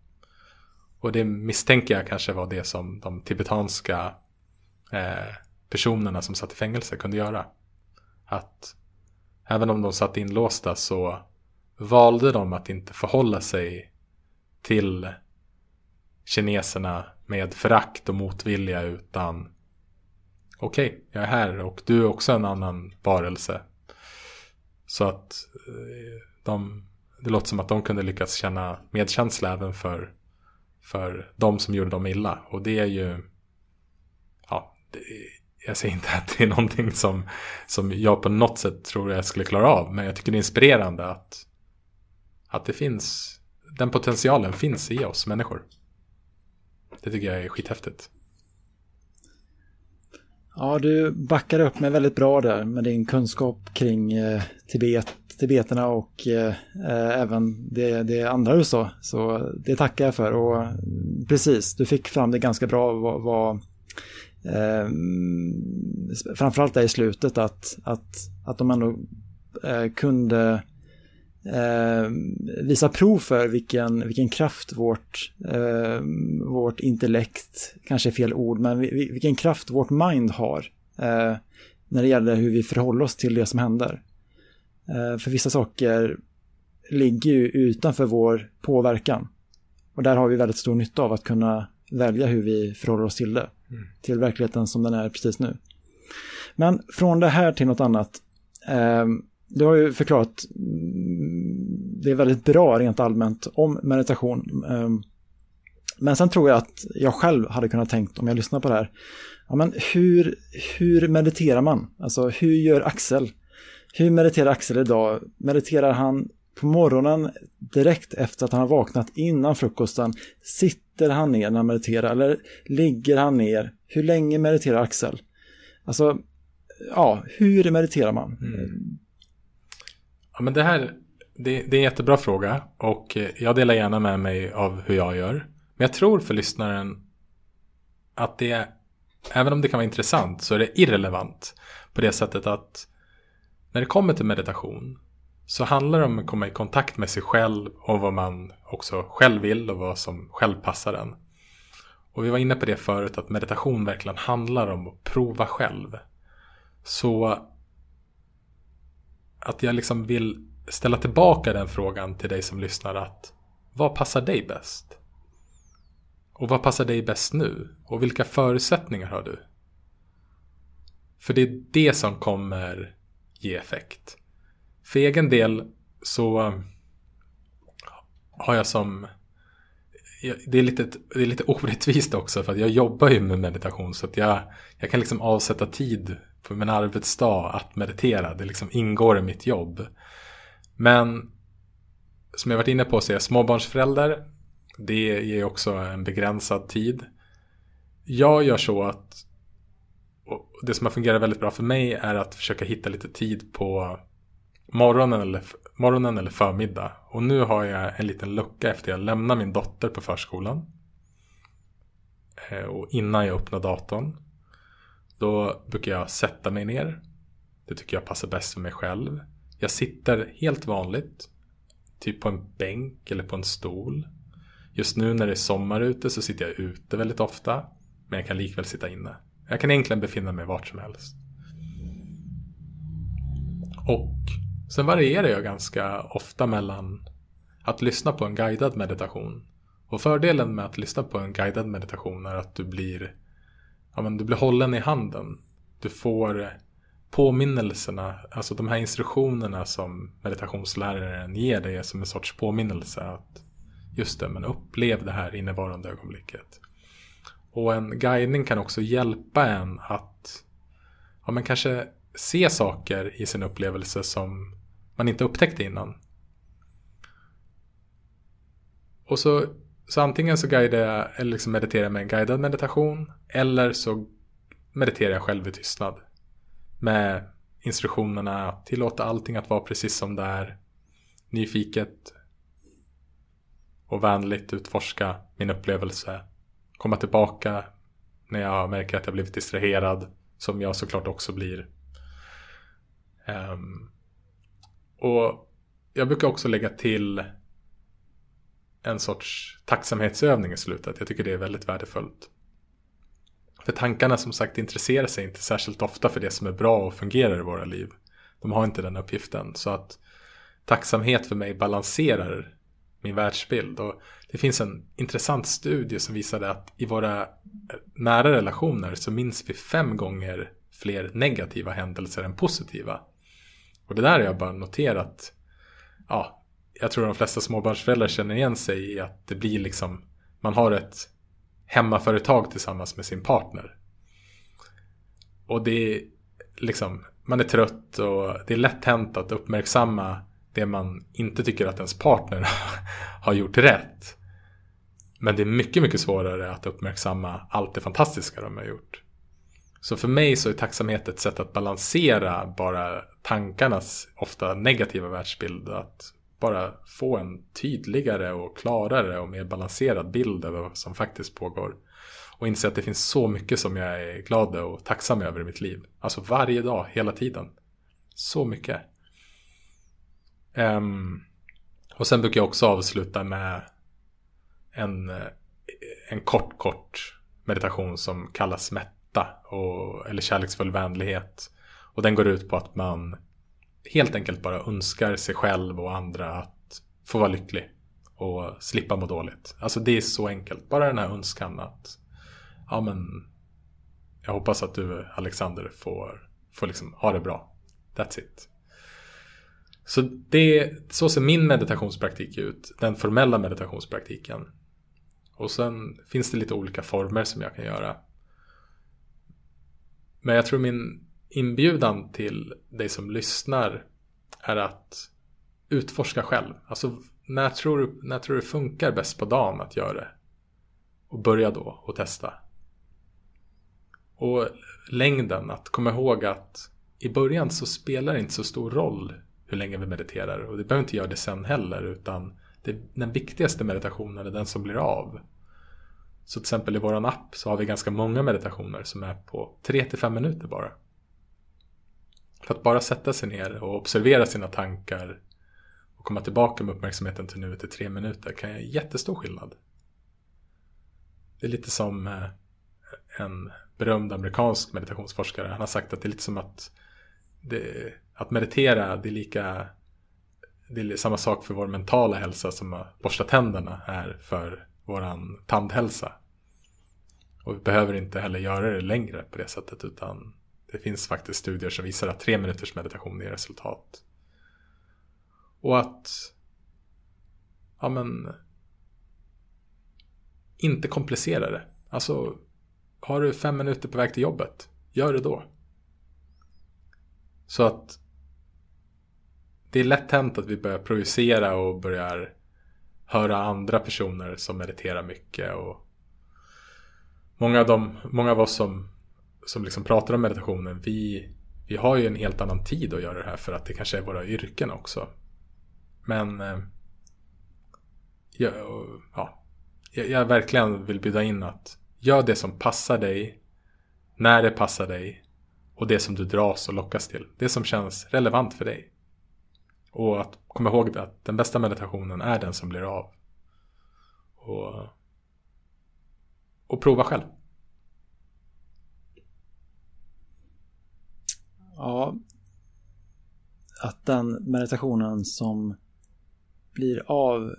Speaker 2: Och det misstänker jag kanske var det som de tibetanska eh, personerna som satt i fängelse kunde göra. Att även om de satt inlåsta så valde de att inte förhålla sig till kineserna med förakt och motvilja utan okej, okay, jag är här och du är också en annan varelse. Så att eh, de, det låter som att de kunde lyckas känna medkänsla även för, för de som gjorde dem illa. Och det är ju, ja, det, jag säger inte att det är någonting som, som jag på något sätt tror jag skulle klara av. Men jag tycker det är inspirerande att, att det finns, den potentialen finns i oss människor. Det tycker jag är skithäftigt.
Speaker 1: Ja, du backar upp mig väldigt bra där med din kunskap kring eh, Tibet, tibeterna och eh, eh även det, det, andra du sa. Så det tackar jag för och mm, precis, du fick fram det ganska bra vad, vad eh, mm, framförallt där i slutet att, att, att de ändå eh, kunde eh, visa prov för vilken, vilken kraft vårt, eh, vårt intellekt, kanske är fel ord, men vilken kraft vårt mind har eh, när det gäller hur vi förhåller oss till det som händer. Eh, för vissa saker ligger ju utanför vår påverkan. Och där har vi väldigt stor nytta av att kunna välja hur vi förhåller oss till det. Mm. Till verkligheten som den är precis nu. Men från det här till något annat. Du har ju förklarat mm, det är väldigt bra rent allmänt om meditation. Ehm, men sen tror jag att jag själv hade kunnat tänkt om jag lyssnar på det här. Ja, men hur, hur mediterar man? Alltså hur gör Axel? Hur mediterar Axel idag? Mediterar han på morgonen direkt efter att han har vaknat innan frukosten? Sitter han ner när han mediterar eller ligger han ner? Hur länge mediterar Axel? Alltså, ja, hur mediterar man? Mm.
Speaker 2: Ja, men det här det, det, är en jättebra fråga och eh, jag delar gärna med mig av hur jag gör. Men jag tror för lyssnaren att det, även om det kan vara intressant, så är det irrelevant på det sättet att när det kommer till meditation så handlar det om att komma i kontakt med sig själv och vad man också själv vill och vad som själv passar en. Och vi var inne på det förut att meditation verkligen handlar om att prova själv. Så att jag liksom vill ställa tillbaka den frågan till dig som lyssnar att vad passar dig bäst? Och vad passar dig bäst nu? Och vilka förutsättningar har du? För det är det som kommer ge effekt. För egen del så um, har jag som det är, lite, det är lite orättvist också för att jag jobbar ju med meditation så att jag, jag kan liksom avsätta tid på min arbetsdag att meditera. Det liksom ingår i mitt jobb. Men som jag varit inne på så är jag småbarnsförälder. Det ger också en begränsad tid. Jag gör så att det som har fungerat väldigt bra för mig är att försöka hitta lite tid på morgonen eller, morgonen eller förmiddag. Och nu har jag en liten lucka efter jag lämnar min dotter på förskolan. Eh, och innan jag öppnar datorn. Då brukar jag sätta mig ner. Det tycker jag passar bäst för mig själv. Jag sitter helt vanligt. Typ på en bänk eller på en stol. Just nu när det är sommar ute så sitter jag ute väldigt ofta. Men jag kan likväl sitta inne. Jag kan egentligen befinna mig vart som helst. Och sen varierar jag ganska ofta mellan att lyssna på en guidad meditation. Och fördelen med att lyssna på en guidad meditation är att du blir ja, men du blir hållen i handen. Du får påminnelserna, alltså de här instruktionerna som meditationsläraren ger dig som en sorts påminnelse att just det, men upplev det här innevarande ögonblicket. Och en guidning kan också hjälpa en att ja, men kanske se saker i sin upplevelse som man inte upptäckte innan. Och så, så antingen så guidar jag, eller liksom mediterar med en guidad meditation eller så mediterar jag själv i tystnad. Med instruktionerna att tillåta allting att vara precis som det är. Nyfiket och vänligt utforska min upplevelse. Komma tillbaka när jag märker att jag blivit distraherad. Som jag såklart också blir. Um, och jag brukar också lägga till en sorts tacksamhetsövning i slutet. Jag tycker det är väldigt värdefullt. För tankarna som sagt intresserar sig inte särskilt ofta för det som är bra och fungerar i våra liv. De har inte den uppgiften. Så att tacksamhet för mig balanserar min världsbild. Och det finns en intressant studie som visade att i våra nära relationer så minns vi fem gånger fler negativa händelser än positiva. Och det där har jag bara noterat. Ja, jag tror de flesta småbarnsföräldrar känner igen sig i att det blir liksom, man har ett hemmaföretag tillsammans med sin partner. Och det är liksom, man är trött och det är lätt hänt att uppmärksamma det man inte tycker att ens partner har gjort rätt. Men det är mycket, mycket svårare att uppmärksamma allt det fantastiska de har gjort. Så för mig så är tacksamhet ett sätt att balansera bara tankarnas ofta negativa världsbild. Att bara få en tydligare och klarare och mer balanserad bild över vad som faktiskt pågår. Och inse att det finns så mycket som jag är glad och tacksam över i mitt liv. Alltså varje dag, hela tiden. Så mycket. Um, och sen brukar jag också avsluta med en, eh, en kort, kort meditation som kallas mätta. Och, eller kärleksfull vänlighet. Och den går ut på att man helt enkelt bara önskar sig själv och andra att få vara lycklig och slippa må dåligt. Alltså det är så enkelt. Bara den här önskan att ja men jag hoppas att du Alexander får, får liksom ha det bra. That's it. Så det, så ser min meditationspraktik ut. Den formella meditationspraktiken. Och sen finns det lite olika former som jag kan göra. Men jag tror min inbjudan till dig som lyssnar är att utforska själv. Alltså när tror, du, när tror du funkar bäst på dagen att göra det? Och börja då och testa. Och längden, att komma ihåg att i början så spelar det inte så stor roll hur länge vi mediterar. Och det behöver inte göra det sen heller utan det, den viktigaste meditationen är den som blir av. Så till exempel i våran app så har vi ganska många meditationer som är på 3-5 minuter bara. För att bara sätta sig ner och observera sina tankar och komma tillbaka med uppmärksamheten till nuet i tre minuter kan göra jättestor skillnad. Det är lite som eh, en berömd amerikansk meditationsforskare. Han har sagt att det är lite som att, det, att meditera, det är lika det är samma sak för vår mentala hälsa som att borsta tänderna är för vår tandhälsa. Och vi behöver inte heller göra det längre på det sättet utan det finns faktiskt studier som visar att tre minuters meditation ger resultat. Och att ja men inte komplicera det. Alltså har du fem minuter på väg till jobbet, gör det då. Så att det är lätt hänt att vi börjar projicera och börjar höra andra personer som mediterar mycket. Och många av, dem, många av oss som som liksom pratar om meditationen, vi, vi har ju en helt annan tid att göra det här för att det kanske är våra yrken också. Men eh, ja, ja, jag verkligen vill bjuda in att gör det som passar dig, när det passar dig och det som du dras och lockas till. Det som känns relevant för dig. Och att komma ihåg att den bästa meditationen är den som blir av. Och, och prova själv.
Speaker 1: Ja, att den meditationen som blir av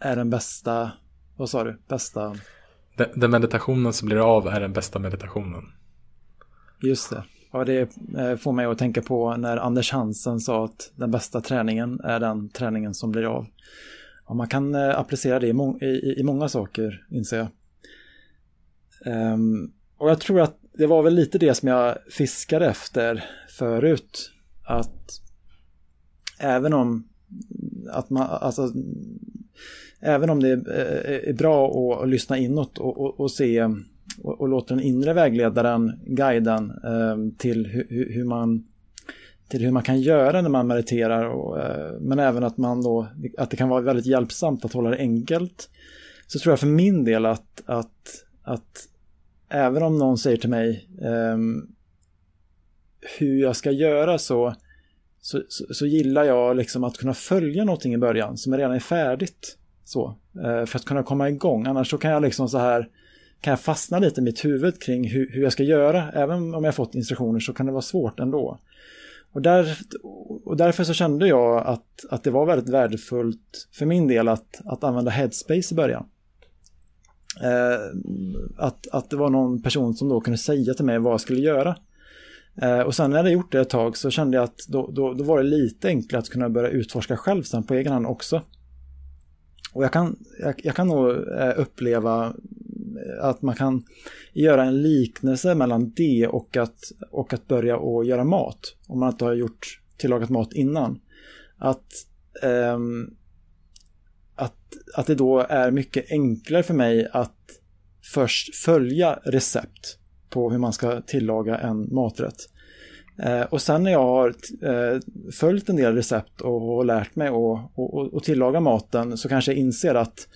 Speaker 1: är den bästa, vad sa du, bästa?
Speaker 2: Den, den meditationen som blir av är den bästa meditationen.
Speaker 1: Just det. Ja, det eh, får mig att tänka på när Anders Hansen sa att den bästa träningen är den träningen som blir av. Ja, man kan eh, applicera det i, må i, i många saker, inser jag. Um, och jag tror att det var väl lite det som jag fiskade efter förut. Att även om att man, alltså, även om det är, eh, är bra att, att, lyssna inåt och, och, och se och, och låta den inre vägledaren, guiden eh, till hu, hur man till hur man kan göra när man mediterar och, eh, men även att man då att det kan vara väldigt hjälpsamt att hålla det enkelt så tror jag för min del att, att, att även om någon säger till mig eh, hur jag ska göra så, så, så, så, gillar jag liksom att kunna följa någonting i början som redan är färdigt. Så, eh, för att kunna komma igång. Annars så kan jag liksom så här kan jag fastna lite i mitt huvud kring hur, hur jag ska göra. Även om jag fått instruktioner så kan det vara svårt ändå. Och, där, och därför så kände jag att, att det var väldigt värdefullt för min del att, att använda Headspace i början. Eh, att, att det var någon person som då kunde säga till mig vad jag skulle göra. Eh, och sen när jag hade gjort det ett tag så kände jag att då, då, då var det lite enklare att kunna börja utforska själv sen på egen hand också. Och jag kan, jag, jag kan nog eh, uppleva eh, att man kan göra en liknelse mellan det och att, och att börja och göra mat. Om man inte har gjort tillagat mat innan. Att, um, att, att det då är mycket enklare för mig att först följa recept på hur man ska tillaga en maträtt. Eh, och sen när jag har eh, följt en del recept och, och lärt mig att tillaga maten så kanske jag inser att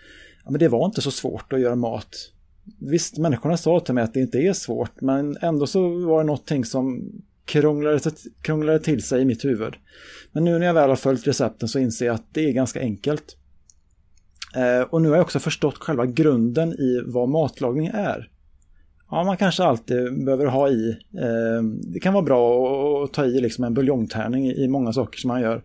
Speaker 1: ja, men det var inte så svårt att göra mat visst, människorna sa till mig att det inte är svårt, men ändå så var det någonting som krånglade, krånglade till sig i mitt huvud. Men nu när jag väl har följt recepten så inser jag att det är ganska enkelt. Eh, och nu har jag också förstått själva grunden i vad matlagning är. Ja, man kanske alltid behöver ha i. Eh, det kan vara bra att ta i liksom en buljongtärning i många saker som man gör.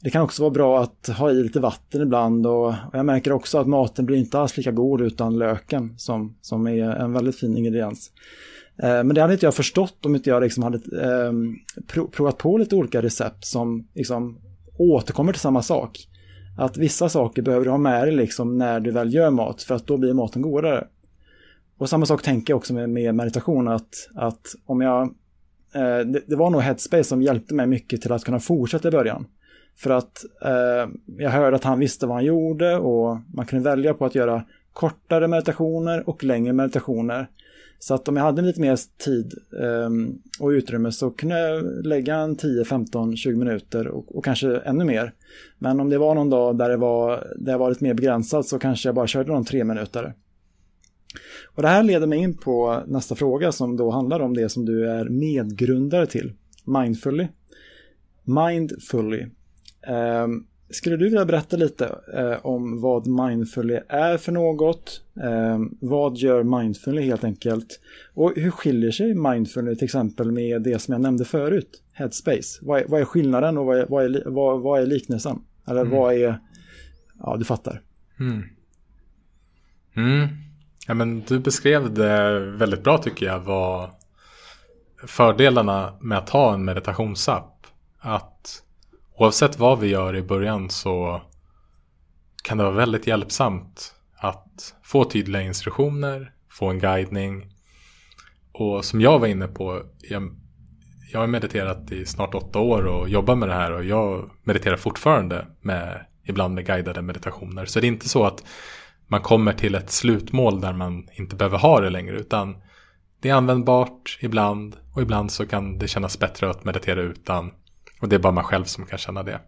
Speaker 1: Det kan också vara bra att ha i lite vatten ibland och, jag märker också att maten blir inte alls lika god utan löken som, som är en väldigt fin ingrediens. Eh, men det hade inte jag förstått om inte jag liksom hade provat på lite olika recept som liksom återkommer till samma sak. Att vissa saker behöver du ha med dig liksom när du väl gör mat för att då blir maten godare. Och samma sak tänker jag också med, med meditation att, att om jag eh, det, det, var nog Headspace som hjälpte mig mycket till att kunna fortsätta i början. För att eh, jag hörde att han visste vad han gjorde och man kunde välja på att göra kortare meditationer och längre meditationer. Så att om jag hade lite mer tid eh, och utrymme så kunde jag lägga en 10, 15, 20 minuter och, och, kanske ännu mer. Men om det var någon dag där det var, där jag var lite mer begränsad så kanske jag bara körde någon tre minuter. Och det här leder mig in på nästa fråga som då handlar om det som du är medgrundare till, Mindfully. Mindfully Eh, skulle du vilja berätta lite eh, om vad mindfully är för något? Eh, vad gör mindfully helt enkelt? Och hur skiljer sig mindfully till exempel med det som jag nämnde förut, headspace? Vad är, vad är skillnaden och vad är, vad är, vad, vad är liknelsen? Eller mm. vad är, ja du fattar.
Speaker 2: Mm. Mm. Ja, men du beskrev det väldigt bra tycker jag, vad fördelarna med att ha en meditationsapp. Att oavsett vad vi gör i början så kan det vara väldigt hjälpsamt att få tydliga instruktioner, få en guidning. Och som jag var inne på, jag, jag har mediterat i snart åtta år och jobbar med det här och jag mediterar fortfarande med ibland med guidade meditationer. Så det är inte så att man kommer till ett slutmål där man inte behöver ha det längre utan det är användbart ibland och ibland så kan det kännas bättre att meditera utan. Och det är bara man själv som kan känna det.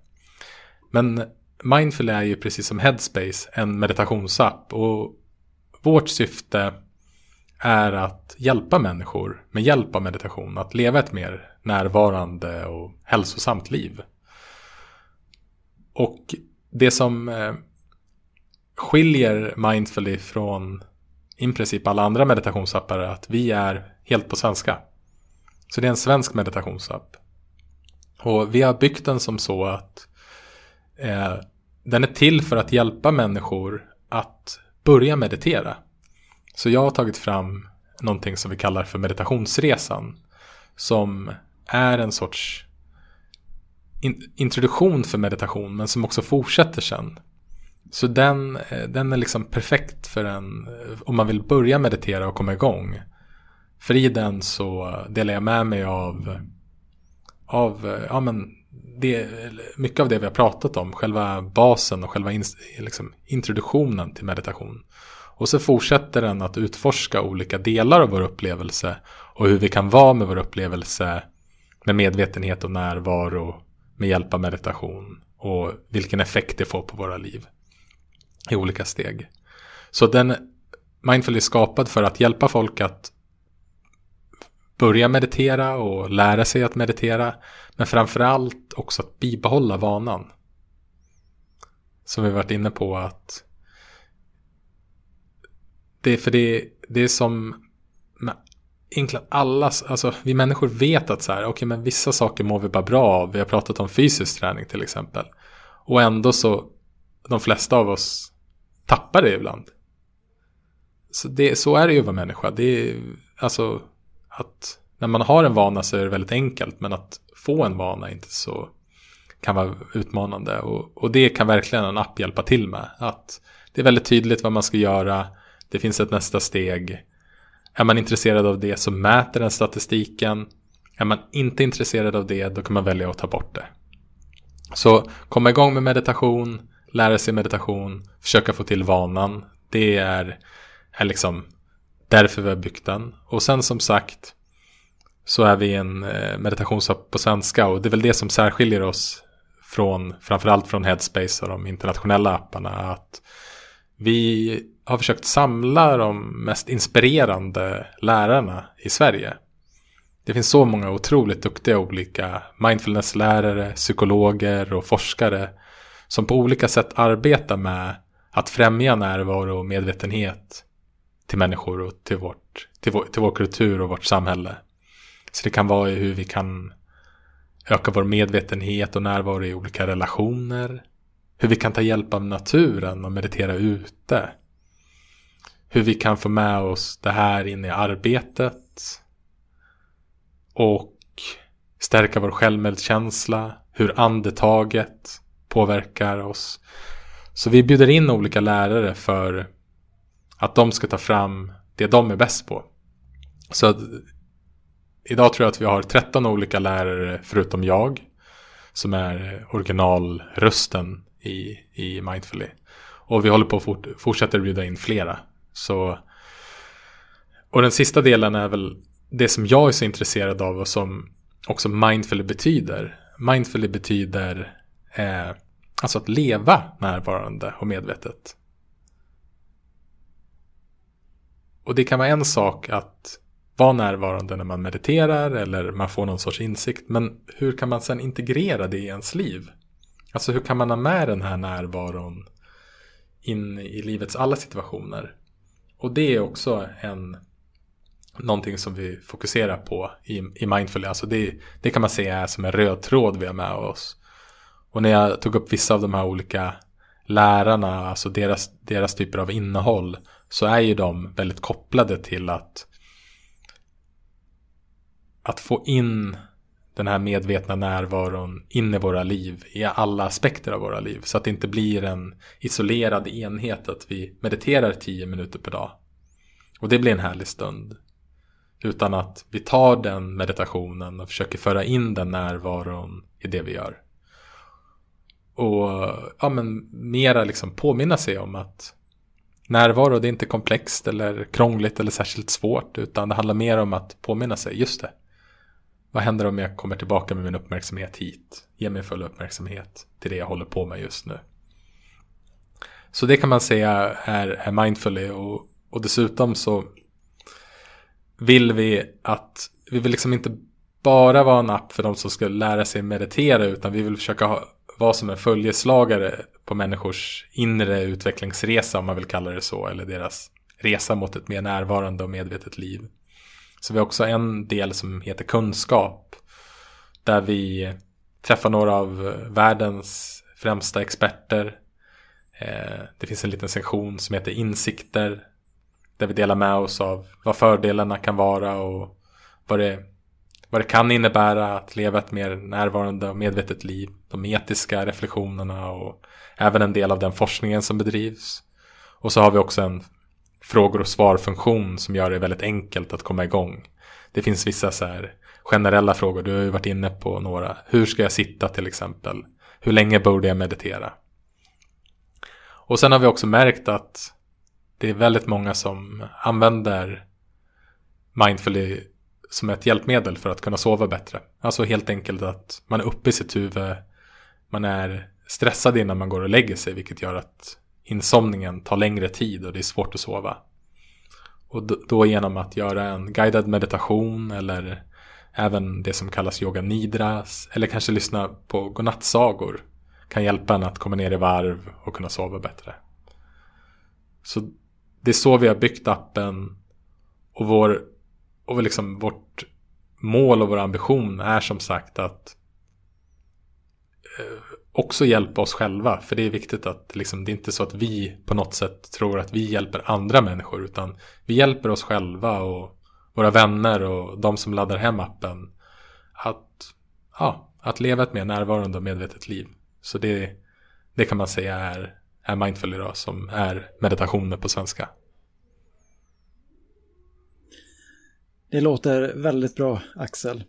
Speaker 2: Men Mindful är ju precis som Headspace en meditationsapp. Och vårt syfte är att hjälpa människor med hjälp av meditation att leva ett mer närvarande och hälsosamt liv. Och det som eh, skiljer Mindfully från i princip alla andra meditationsappar är att vi är helt på svenska. Så det är en svensk meditationsapp. Och vi har byggt den som så att eh, den är till för att hjälpa människor att börja meditera. Så jag har tagit fram någonting som vi kallar för meditationsresan. som är en sorts in, introduktion för meditation men som också fortsätter sen. Så den, eh, den är liksom perfekt för en eh, om man vill börja meditera och komma igång. För i den så delar jag med mig av, av eh, ja, men det, mycket av det vi har pratat om, själva basen och själva in, liksom, introduktionen till meditation. Och så fortsätter den att utforska olika delar av vår upplevelse och hur vi kan vara med vår upplevelse med medvetenhet och närvaro med hjälp av meditation och vilken effekt det får på våra liv i olika steg. Så den Mindful är skapad för att hjälpa folk att börja meditera och lära sig att meditera. Men framförallt också att bibehålla vanan. Som vi varit inne på att det är för det, det är som egentligen alla, alltså vi människor vet att så här, okej okay, men vissa saker mår vi bara bra av. Vi har pratat om fysisk träning till exempel. Och ändå så, de flesta av oss tappar det ibland. Så, det, så är det ju att vara människa. Det är, alltså, att när man har en vana så är det väldigt enkelt. Men att få en vana är inte så kan vara utmanande. Och, och det kan verkligen en app hjälpa till med. Att det är väldigt tydligt vad man ska göra. Det finns ett nästa steg. Är man intresserad av det så mäter den statistiken. Är man inte intresserad av det då kan man välja att ta bort det. Så komma igång med meditation, lära sig meditation, försöka få till vanan. Det är, är liksom därför vi har byggt den. Och sen som sagt så är vi en eh, meditationsapp på svenska och det är väl det som särskiljer oss från framförallt från Headspace och de internationella apparna. Att vi har försökt samla de mest inspirerande lärarna i Sverige. Det finns så många otroligt duktiga olika mindfulnesslärare, psykologer och forskare som på olika sätt arbetar med att främja närvaro och medvetenhet till människor och till, vårt, till, vår, till vår kultur och vårt samhälle. Så det kan vara i hur vi kan öka vår medvetenhet och närvaro i olika relationer. Hur vi kan ta hjälp av naturen och meditera ute. Hur vi kan få med oss det här in i arbetet. Och stärka vår självmedkänsla. Hur andetaget påverkar oss. Så vi bjuder in olika lärare för att de ska ta fram det de är bäst på. Så att idag tror jag att vi har 13 olika lärare förutom jag. Som är originalrösten i, i Mindfully. Och vi håller på att fort, fortsätta bjuda in flera. Så, och den sista delen är väl det som jag är så intresserad av och som också Mindfully betyder. Mindfully betyder eh, alltså att leva närvarande och medvetet. Och det kan vara en sak att vara närvarande när man mediterar eller man får någon sorts insikt. Men hur kan man sen integrera det i ens liv? Alltså hur kan man ha med den här närvaron in i livets alla situationer? Och det är också en någonting som vi fokuserar på i, i Mindful. Alltså det, det kan man säga är som en röd tråd vi har med oss. Och när jag tog upp vissa av de här olika lärarna, alltså deras, deras typer av innehåll, så är ju de väldigt kopplade till att att få in den här medvetna närvaron in i våra liv, i alla aspekter av våra liv. Så att det inte blir en isolerad enhet att vi mediterar tio minuter per dag. Och det blir en härlig stund. Utan att vi tar den meditationen och försöker föra in den närvaron i det vi gör. Och ja, men mera liksom påminna sig om att närvaro det är inte komplext eller krångligt eller särskilt svårt. Utan det handlar mer om att påminna sig, just det. Vad händer om jag kommer tillbaka med min uppmärksamhet hit? Ge mig full uppmärksamhet till det jag håller på med just nu. Så det kan man säga är, är mindfully och, och dessutom så vill vi att vi vill liksom inte bara vara en app för de som ska lära sig meditera utan vi vill försöka ha, vara som en följeslagare på människors inre utvecklingsresa om man vill kalla det så eller deras resa mot ett mer närvarande och medvetet liv. Så vi har också en del som heter kunskap. Där vi träffar några av världens främsta experter. Eh, det finns en liten sektion som heter insikter. Där vi delar med oss av vad fördelarna kan vara och vad det vad det kan innebära att leva ett mer närvarande och medvetet liv. De etiska reflektionerna och även en del av den forskningen som bedrivs. Och så har vi också en frågor och svar-funktion som gör det väldigt enkelt att komma igång. Det finns vissa så här generella frågor, du har ju varit inne på några. Hur ska jag sitta till exempel? Hur länge borde jag meditera? Och sen har vi också märkt att det är väldigt många som använder mindfully som ett hjälpmedel för att kunna sova bättre. Alltså helt enkelt att man är uppe i sitt huvud, man är stressad innan man går och lägger sig, vilket gör att insomningen tar längre tid och det är svårt att sova. Och då genom att göra en guidad meditation eller även det som kallas yoga nidras eller kanske lyssna på godnattsagor kan hjälpa en att komma ner i varv och kunna sova bättre. Så det är så vi har byggt appen och, vår, och liksom vårt mål och vår ambition är som sagt att eh, också hjälpa oss själva. För det är viktigt att liksom, det är inte så att vi på något sätt tror att vi hjälper andra människor. Utan vi hjälper oss själva och våra vänner och de som laddar hem appen. Att, ja, att leva ett mer närvarande och medvetet liv. Så det, det kan man säga är, är mindful idag som är meditationer på svenska.
Speaker 1: Det låter väldigt bra Axel.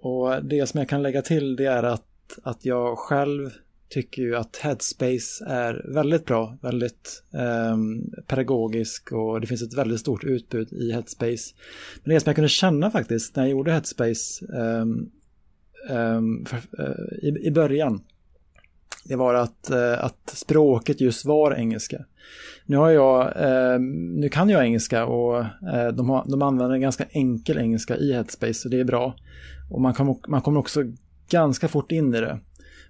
Speaker 1: Och det som jag kan lägga till det är att att jag själv tycker ju att Headspace är väldigt bra, väldigt eh, pedagogisk och det finns ett väldigt stort utbud i Headspace. Men det som jag kunde känna faktiskt när jag gjorde Headspace ehm, ehm, eh, eh, för, i, i början, det var att, eh, att språket just var engelska. Nu, har jag, eh, nu kan jag engelska och eh, de, har, de använder en ganska enkel engelska i Headspace så det är bra. Och man, kan, man kommer också ganska fort in i det.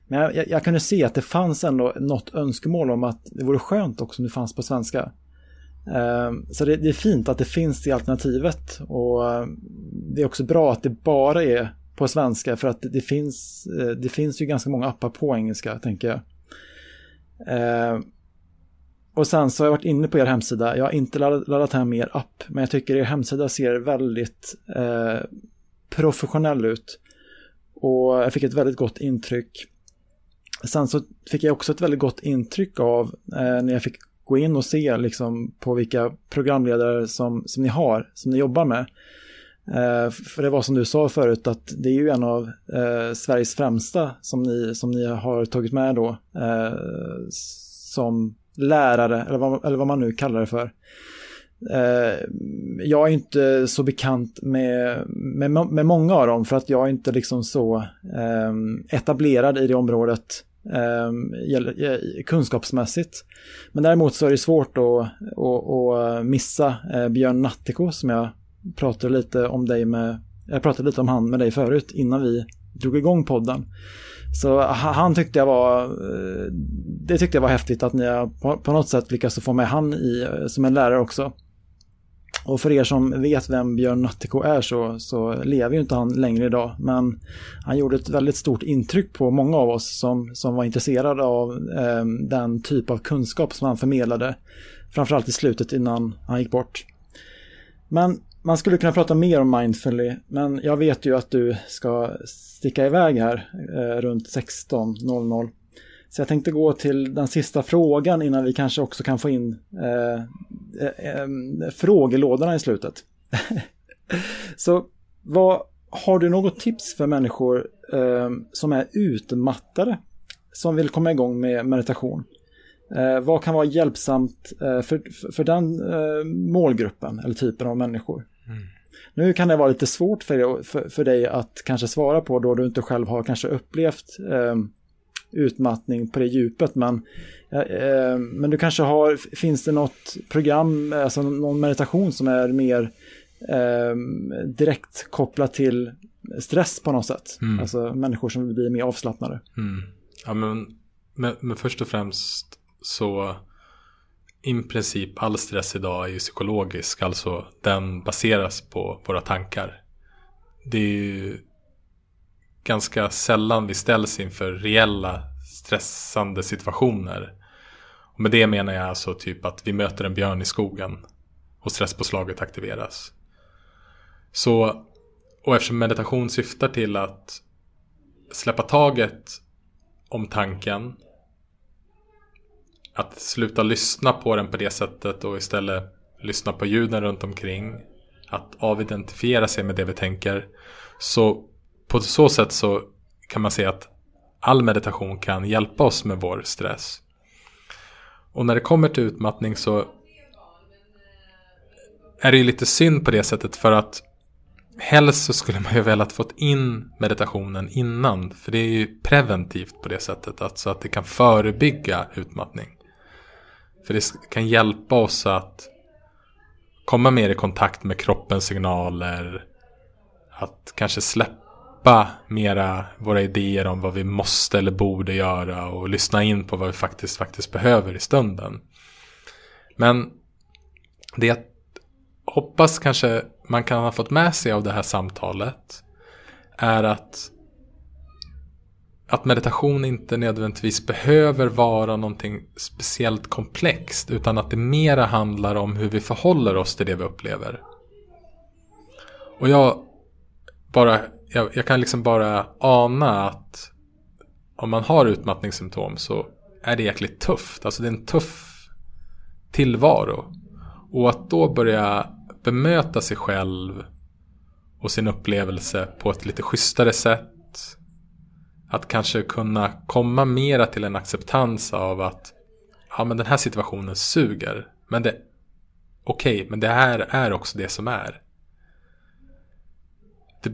Speaker 1: Men jag, jag, jag, kunde se att det fanns ändå något önskemål om att det vore skönt också om det fanns på svenska. Ehm, så det, det, är fint att det finns i alternativet och ehm, det är också bra att det bara är på svenska för att det, det finns, eh, det finns ju ganska många appar på engelska tänker jag. Ehm, och sen så har jag varit inne på er hemsida. Jag har inte laddat, laddat hem er app, men jag tycker er hemsida ser väldigt eh, professionell ut. Och jag fick ett väldigt gott intryck. Sen så fick jag också ett väldigt gott intryck av eh, när jag fick gå in och se liksom, på vilka programledare som, som ni har, som ni jobbar med. Eh, för det var som du sa förut att det är ju en av eh, Sveriges främsta som ni, som ni har tagit med då eh, som lärare, eller vad, eller vad man nu kallar det för. Eh, jag är inte så bekant med, med, med många av dem för att jag är inte liksom så eh, etablerad i det området ehm, eh, kunskapsmässigt. Men däremot så är det svårt att, att, att missa eh, Björn Nattiko som jag pratade lite om dig med, jag pratade lite om han med dig förut innan vi drog igång podden. Så han tyckte jag var, eh, det tyckte jag var häftigt att ni på något sätt lyckats få med han i, eh, som en lärare också. Och för er som vet vem Björn Nattiko är så, så lever ju inte han längre idag. Men han gjorde ett väldigt stort intryck på många av oss som, som var intresserade av eh, den typ av kunskap som han förmedlade. Framförallt i slutet innan han gick bort. Men man skulle kunna prata mer om Mindfully, men jag vet ju att du ska sticka iväg här eh, runt 16.00. Så jag tänkte gå till den sista frågan innan vi kanske också kan få in eh, eh, frågelådorna i slutet. Så vad, har du något tips för människor eh, som är utmattade som vill komma igång med meditation? Eh, vad kan vara hjälpsamt eh, för, för den eh, målgruppen eller typen av människor? Mm. Nu kan det vara lite svårt för dig, för, för dig att kanske svara på då du inte själv har kanske upplevt utmattning på det djupet. Men, eh, men du kanske har, finns det något program, alltså någon meditation som är mer eh, direkt kopplat till stress på något sätt? Mm. Alltså människor som blir mer avslappnade.
Speaker 2: Mm. Ja, men, men, men först och främst så i princip all stress idag är ju psykologisk, alltså den baseras på våra tankar. Det är ju ganska sällan vi ställs inför reella stressande situationer. Och med det menar jag alltså typ att vi möter en björn i skogen och stresspåslaget aktiveras. Så och eftersom meditation syftar till att släppa taget om tanken. Att sluta lyssna på den på det sättet och istället lyssna på ljuden runt omkring. Att avidentifiera sig med det vi tänker. Så på så sätt så kan man säga att all meditation kan hjälpa oss med vår stress. Och när det kommer till utmattning så är det ju lite synd på det sättet för att helst så skulle man ju velat fått in meditationen innan. För det är ju preventivt på det sättet. Alltså att det kan förebygga utmattning. För det kan hjälpa oss att komma mer i kontakt med kroppens signaler. Att kanske släppa mera våra idéer om vad vi måste eller borde göra. Och lyssna in på vad vi faktiskt, faktiskt behöver i stunden. Men det jag hoppas kanske man kan ha fått med sig av det här samtalet är att att meditation inte nödvändigtvis behöver vara någonting speciellt komplext utan att det mera handlar om hur vi förhåller oss till det vi upplever. Och jag bara, jag, jag kan liksom bara ana att om man har utmattningssymptom så är det jäkligt tufft. Alltså det är en tuff tillvaro. Och att då börja bemöta sig själv och sin upplevelse på ett lite schysstare sätt. Att kanske kunna komma mera till en acceptans av att ja men den här situationen suger. Men det okej, okay, men det här är också det som är. Det,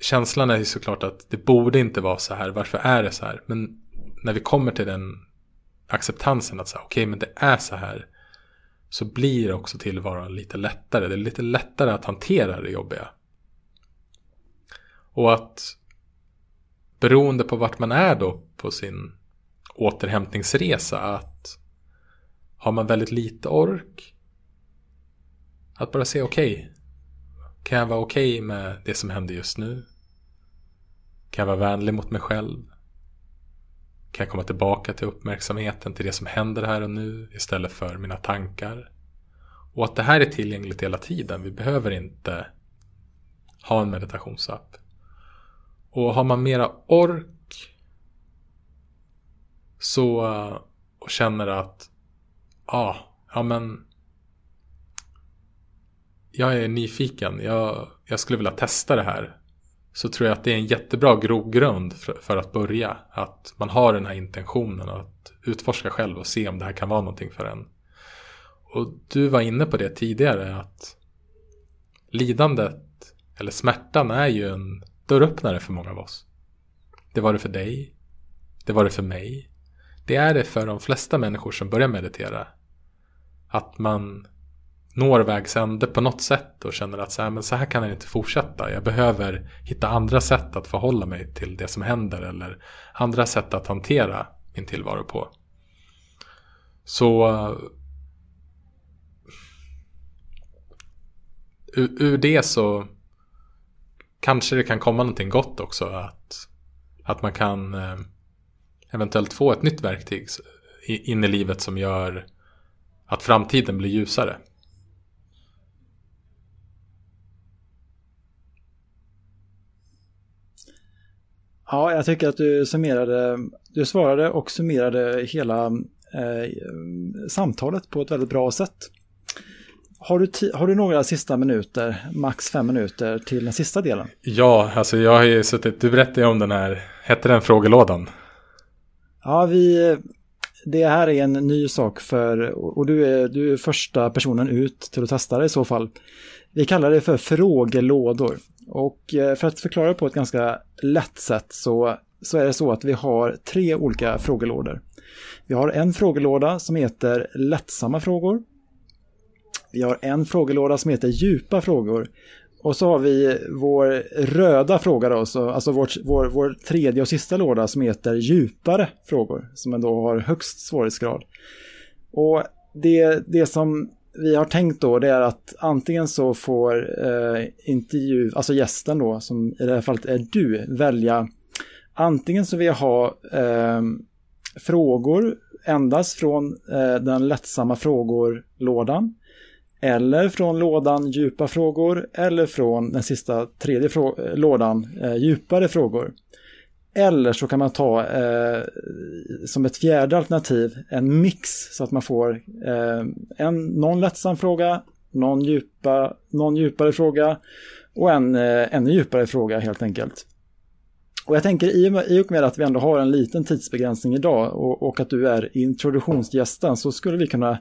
Speaker 2: känslan är ju såklart att det borde inte vara så här. Varför är det så här? Men när vi kommer till den acceptansen att säga okej, okay, men det är så här så blir också tillvaron lite lättare. Det är lite lättare att hantera det jobbiga. Och att beroende på vart man är då på sin återhämtningsresa att har man väldigt lite ork att bara se, okej. Okay, kan jag vara okej okay med det som händer just nu? Kan jag vara vänlig mot mig själv? Kan jag komma tillbaka till uppmärksamheten till det som händer här och nu istället för mina tankar? Och att det här är tillgängligt hela tiden. Vi behöver inte ha en meditationsapp. Och har man mera ork så och känner att ah, ja men jag är nyfiken. Jag, jag skulle vilja testa det här så tror jag att det är en jättebra grogrund för, för att börja. Att man har den här intentionen att utforska själv och se om det här kan vara någonting för en. Och du var inne på det tidigare att lidandet eller smärtan är ju en dörröppnare för många av oss. Det var det för dig. Det var det för mig. Det är det för de flesta människor som börjar meditera. Att man når vägs ände på något sätt och känner att så här, men så här kan det inte fortsätta. Jag behöver hitta andra sätt att förhålla mig till det som händer eller andra sätt att hantera min tillvaro på. Så eh, ur, ur det så kanske det kan komma någonting gott också. Att, att man kan eh, eventuellt få ett nytt verktyg in i livet som gör att framtiden blir ljusare.
Speaker 1: Ja, jag tycker att du summerade, du svarade och summerade hela eh, samtalet på ett väldigt bra sätt. Har du, har du några sista minuter, max fem minuter till den sista delen?
Speaker 2: Ja, alltså jag har ju suttit, du berättade ju om den här, hette den frågelådan?
Speaker 1: Ja, vi, det här är en ny sak för, och du är, du är första personen ut till att testa det i så fall. Vi kallar det för frågelådor. Och eh, för att förklara på ett ganska lätt sätt så, så är det så att vi har tre olika frågelådor. Vi har en frågelåda som heter lättsamma frågor. Vi har en frågelåda som heter djupa frågor. Och så har vi vår röda fråga då, så, alltså vår, vår, vår tredje och sista låda som heter djupare frågor, som då har högst svårighetsgrad. Och det, det som vi har tänkt då det är att antingen så får eh, intervju, alltså gästen då, som i det här fallet är du, välja antingen så vill jag ha eh, frågor endast från eh, den lättsamma frågor-lådan eller från lådan djupa frågor eller från den sista tredje frå lådan eh, djupare frågor. Eller så kan man ta eh, som ett fjärde alternativ en mix så att man får eh, en, någon lättsam fråga, någon, djupa, någon djupare fråga och en eh, ännu djupare fråga helt enkelt. Och jag tänker i och med att vi ändå har en liten tidsbegränsning idag och, och att du är introduktionsgästen så skulle vi kunna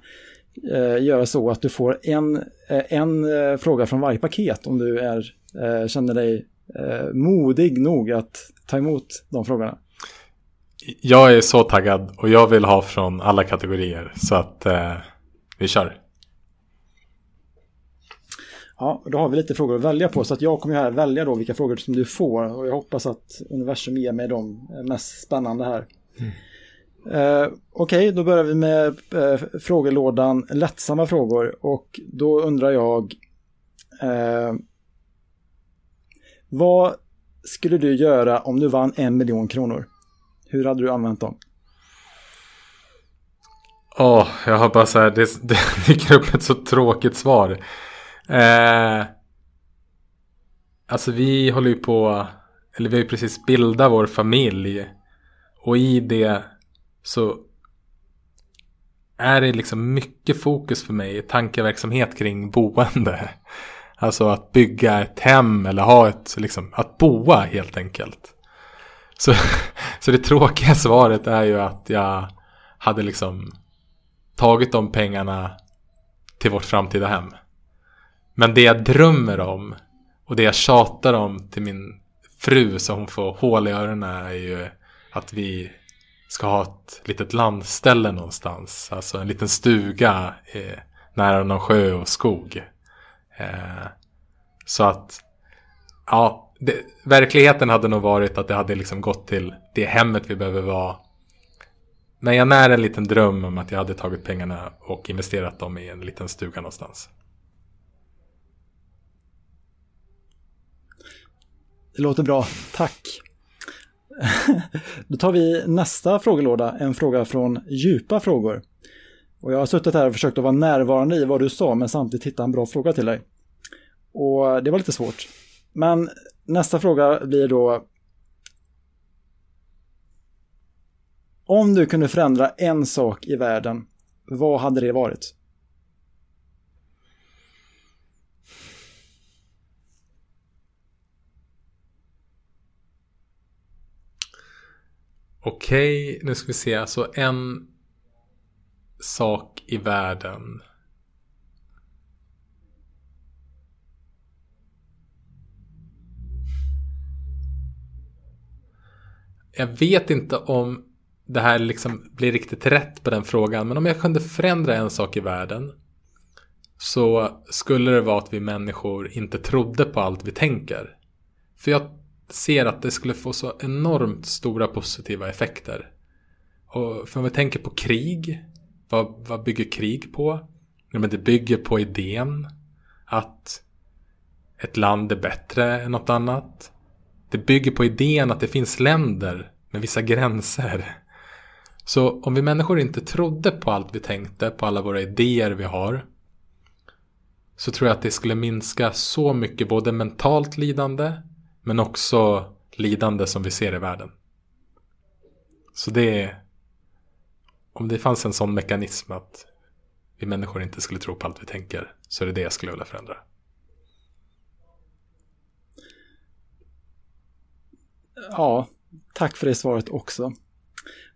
Speaker 1: eh, göra så att du får en, eh, en eh, fråga från varje paket om du är, eh, känner dig eh, modig nog att ta emot de frågorna.
Speaker 2: Jag är så taggad och jag vill ha från alla kategorier så att eh, vi kör.
Speaker 1: Ja, då har vi lite frågor att välja på så att jag kommer här välja då vilka frågor som du får och jag hoppas att universum ger mig de mest spännande här. Mm. Uh, Okej, okay, då börjar vi med uh, frågelådan lättsamma frågor och då undrar jag uh, Vad skulle du göra om du vann en miljon kronor? Hur hade du använt dem?
Speaker 2: Åh, oh, jag har bara så här, det, det dyker upp ett så tråkigt svar. Eh, alltså vi håller ju på, eller vi har ju precis bildat vår familj. Och i det så är det liksom mycket fokus för mig, tankeverksamhet kring boende. Alltså att bygga ett hem eller ha ett, liksom, att boa helt enkelt. Så, så det tråkiga svaret är ju att jag hade liksom tagit de pengarna till vårt framtida hem. Men det jag drömmer om och det jag tjatar om till min fru så hon får hål i öronen är ju att vi ska ha ett litet landställe någonstans. Alltså en liten stuga eh, nära någon sjö och skog. Eh, så att, ja, det, verkligheten hade nog varit att det hade liksom gått till det hemmet vi behöver vara. Men jag när en liten dröm om att jag hade tagit pengarna och investerat dem i en liten stuga någonstans.
Speaker 1: Det låter bra, tack. Då tar vi nästa frågelåda, en fråga från djupa frågor. Och jag har suttit här och försökt att vara närvarande i vad du sa men samtidigt hitta en bra fråga till dig. Och det var lite svårt. Men nästa fråga blir då Om du kunde förändra en sak i världen, vad hade det varit?
Speaker 2: Okej, nu ska vi se. Alltså en sak i världen. Jag vet inte om det här liksom blir riktigt rätt på den frågan. Men om jag kunde förändra en sak i världen. Så skulle det vara att vi människor inte trodde på allt vi tänker. För jag ser att det skulle få så enormt stora positiva effekter. Och för om vi tänker på krig, vad, vad bygger krig på? Ja, men det bygger på idén att ett land är bättre än något annat. Det bygger på idén att det finns länder med vissa gränser. Så om vi människor inte trodde på allt vi tänkte, på alla våra idéer vi har, så tror jag att det skulle minska så mycket både mentalt lidande men också lidande som vi ser i världen. Så det är... Om det fanns en sån mekanism att vi människor inte skulle tro på allt vi tänker så är det det jag skulle vilja förändra.
Speaker 1: Ja, tack för det svaret också.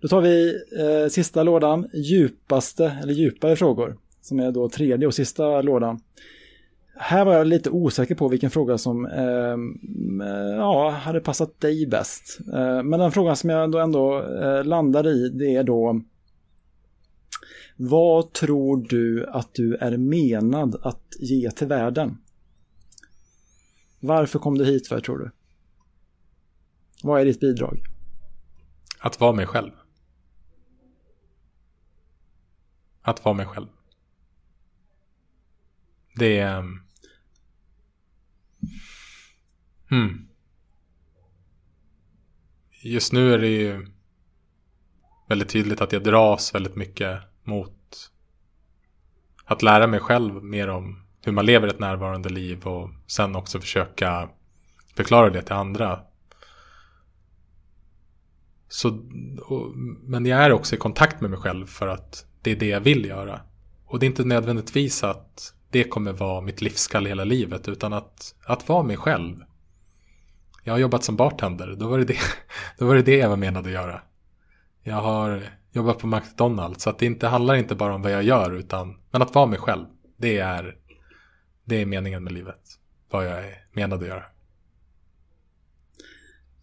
Speaker 1: Då tar vi eh, sista lådan, djupaste eller djupare frågor, som är då tredje och sista lådan här var jag lite osäker på vilken fråga som ehm, eh, ja, hade passat dig bäst. Eh, men den frågan som jag ändå, ändå eh, landar i det är då vad tror du att du är menad att ge till världen? Varför kom du hit för tror du? Vad är ditt bidrag?
Speaker 2: Att vara mig själv. Att vara mig själv. Det är... Hmm. Just nu är det ju väldigt tydligt att jag dras väldigt mycket mot att lära mig själv mer om hur man lever ett närvarande liv och sen också försöka förklara det till andra. Så, och, men jag är också i kontakt med mig själv för att det är det jag vill göra. Och det är inte nödvändigtvis att det kommer vara mitt livskall hela livet utan att, att vara mig själv. Jag har jobbat som bartender, då var det det, då var det, det jag menade att göra. Jag har jobbar på McDonalds så att det inte handlar inte bara om vad jag gör utan men att vara mig själv. Det är, det är meningen med livet. Vad jag är menad att göra.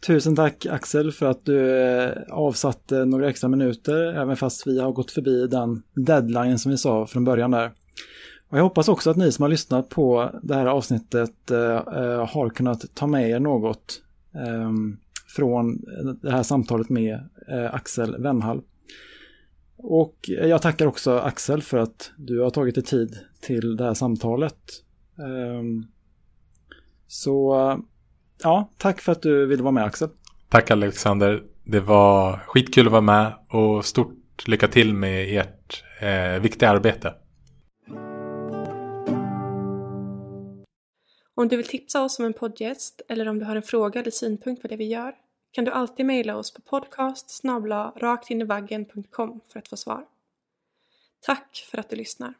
Speaker 1: Tusen tack Axel för att du eh, avsatte några extra minuter, även fast vi har gått förbi den deadline som vi sa från början där. Och jag hoppas också att ni som har lyssnat på det här avsnittet eh, eh har kunnat ta med er något eh, från det här samtalet med eh, Axel Wennhall. Och jag tackar också Axel för att du har tagit dig tid till det här samtalet. Ehm, så ja, tack för att du ville vara med Axel.
Speaker 2: Tack Alexander. Det var skitkul att vara med och stort lycka till med ert eh, viktiga arbete.
Speaker 3: Om du vill tipsa oss om en poddgäst eller om du har en fråga eller synpunkt på det vi gör kan du alltid mejla oss på podcast raktinivaggen.com för att få svar. Tack för att du lyssnar.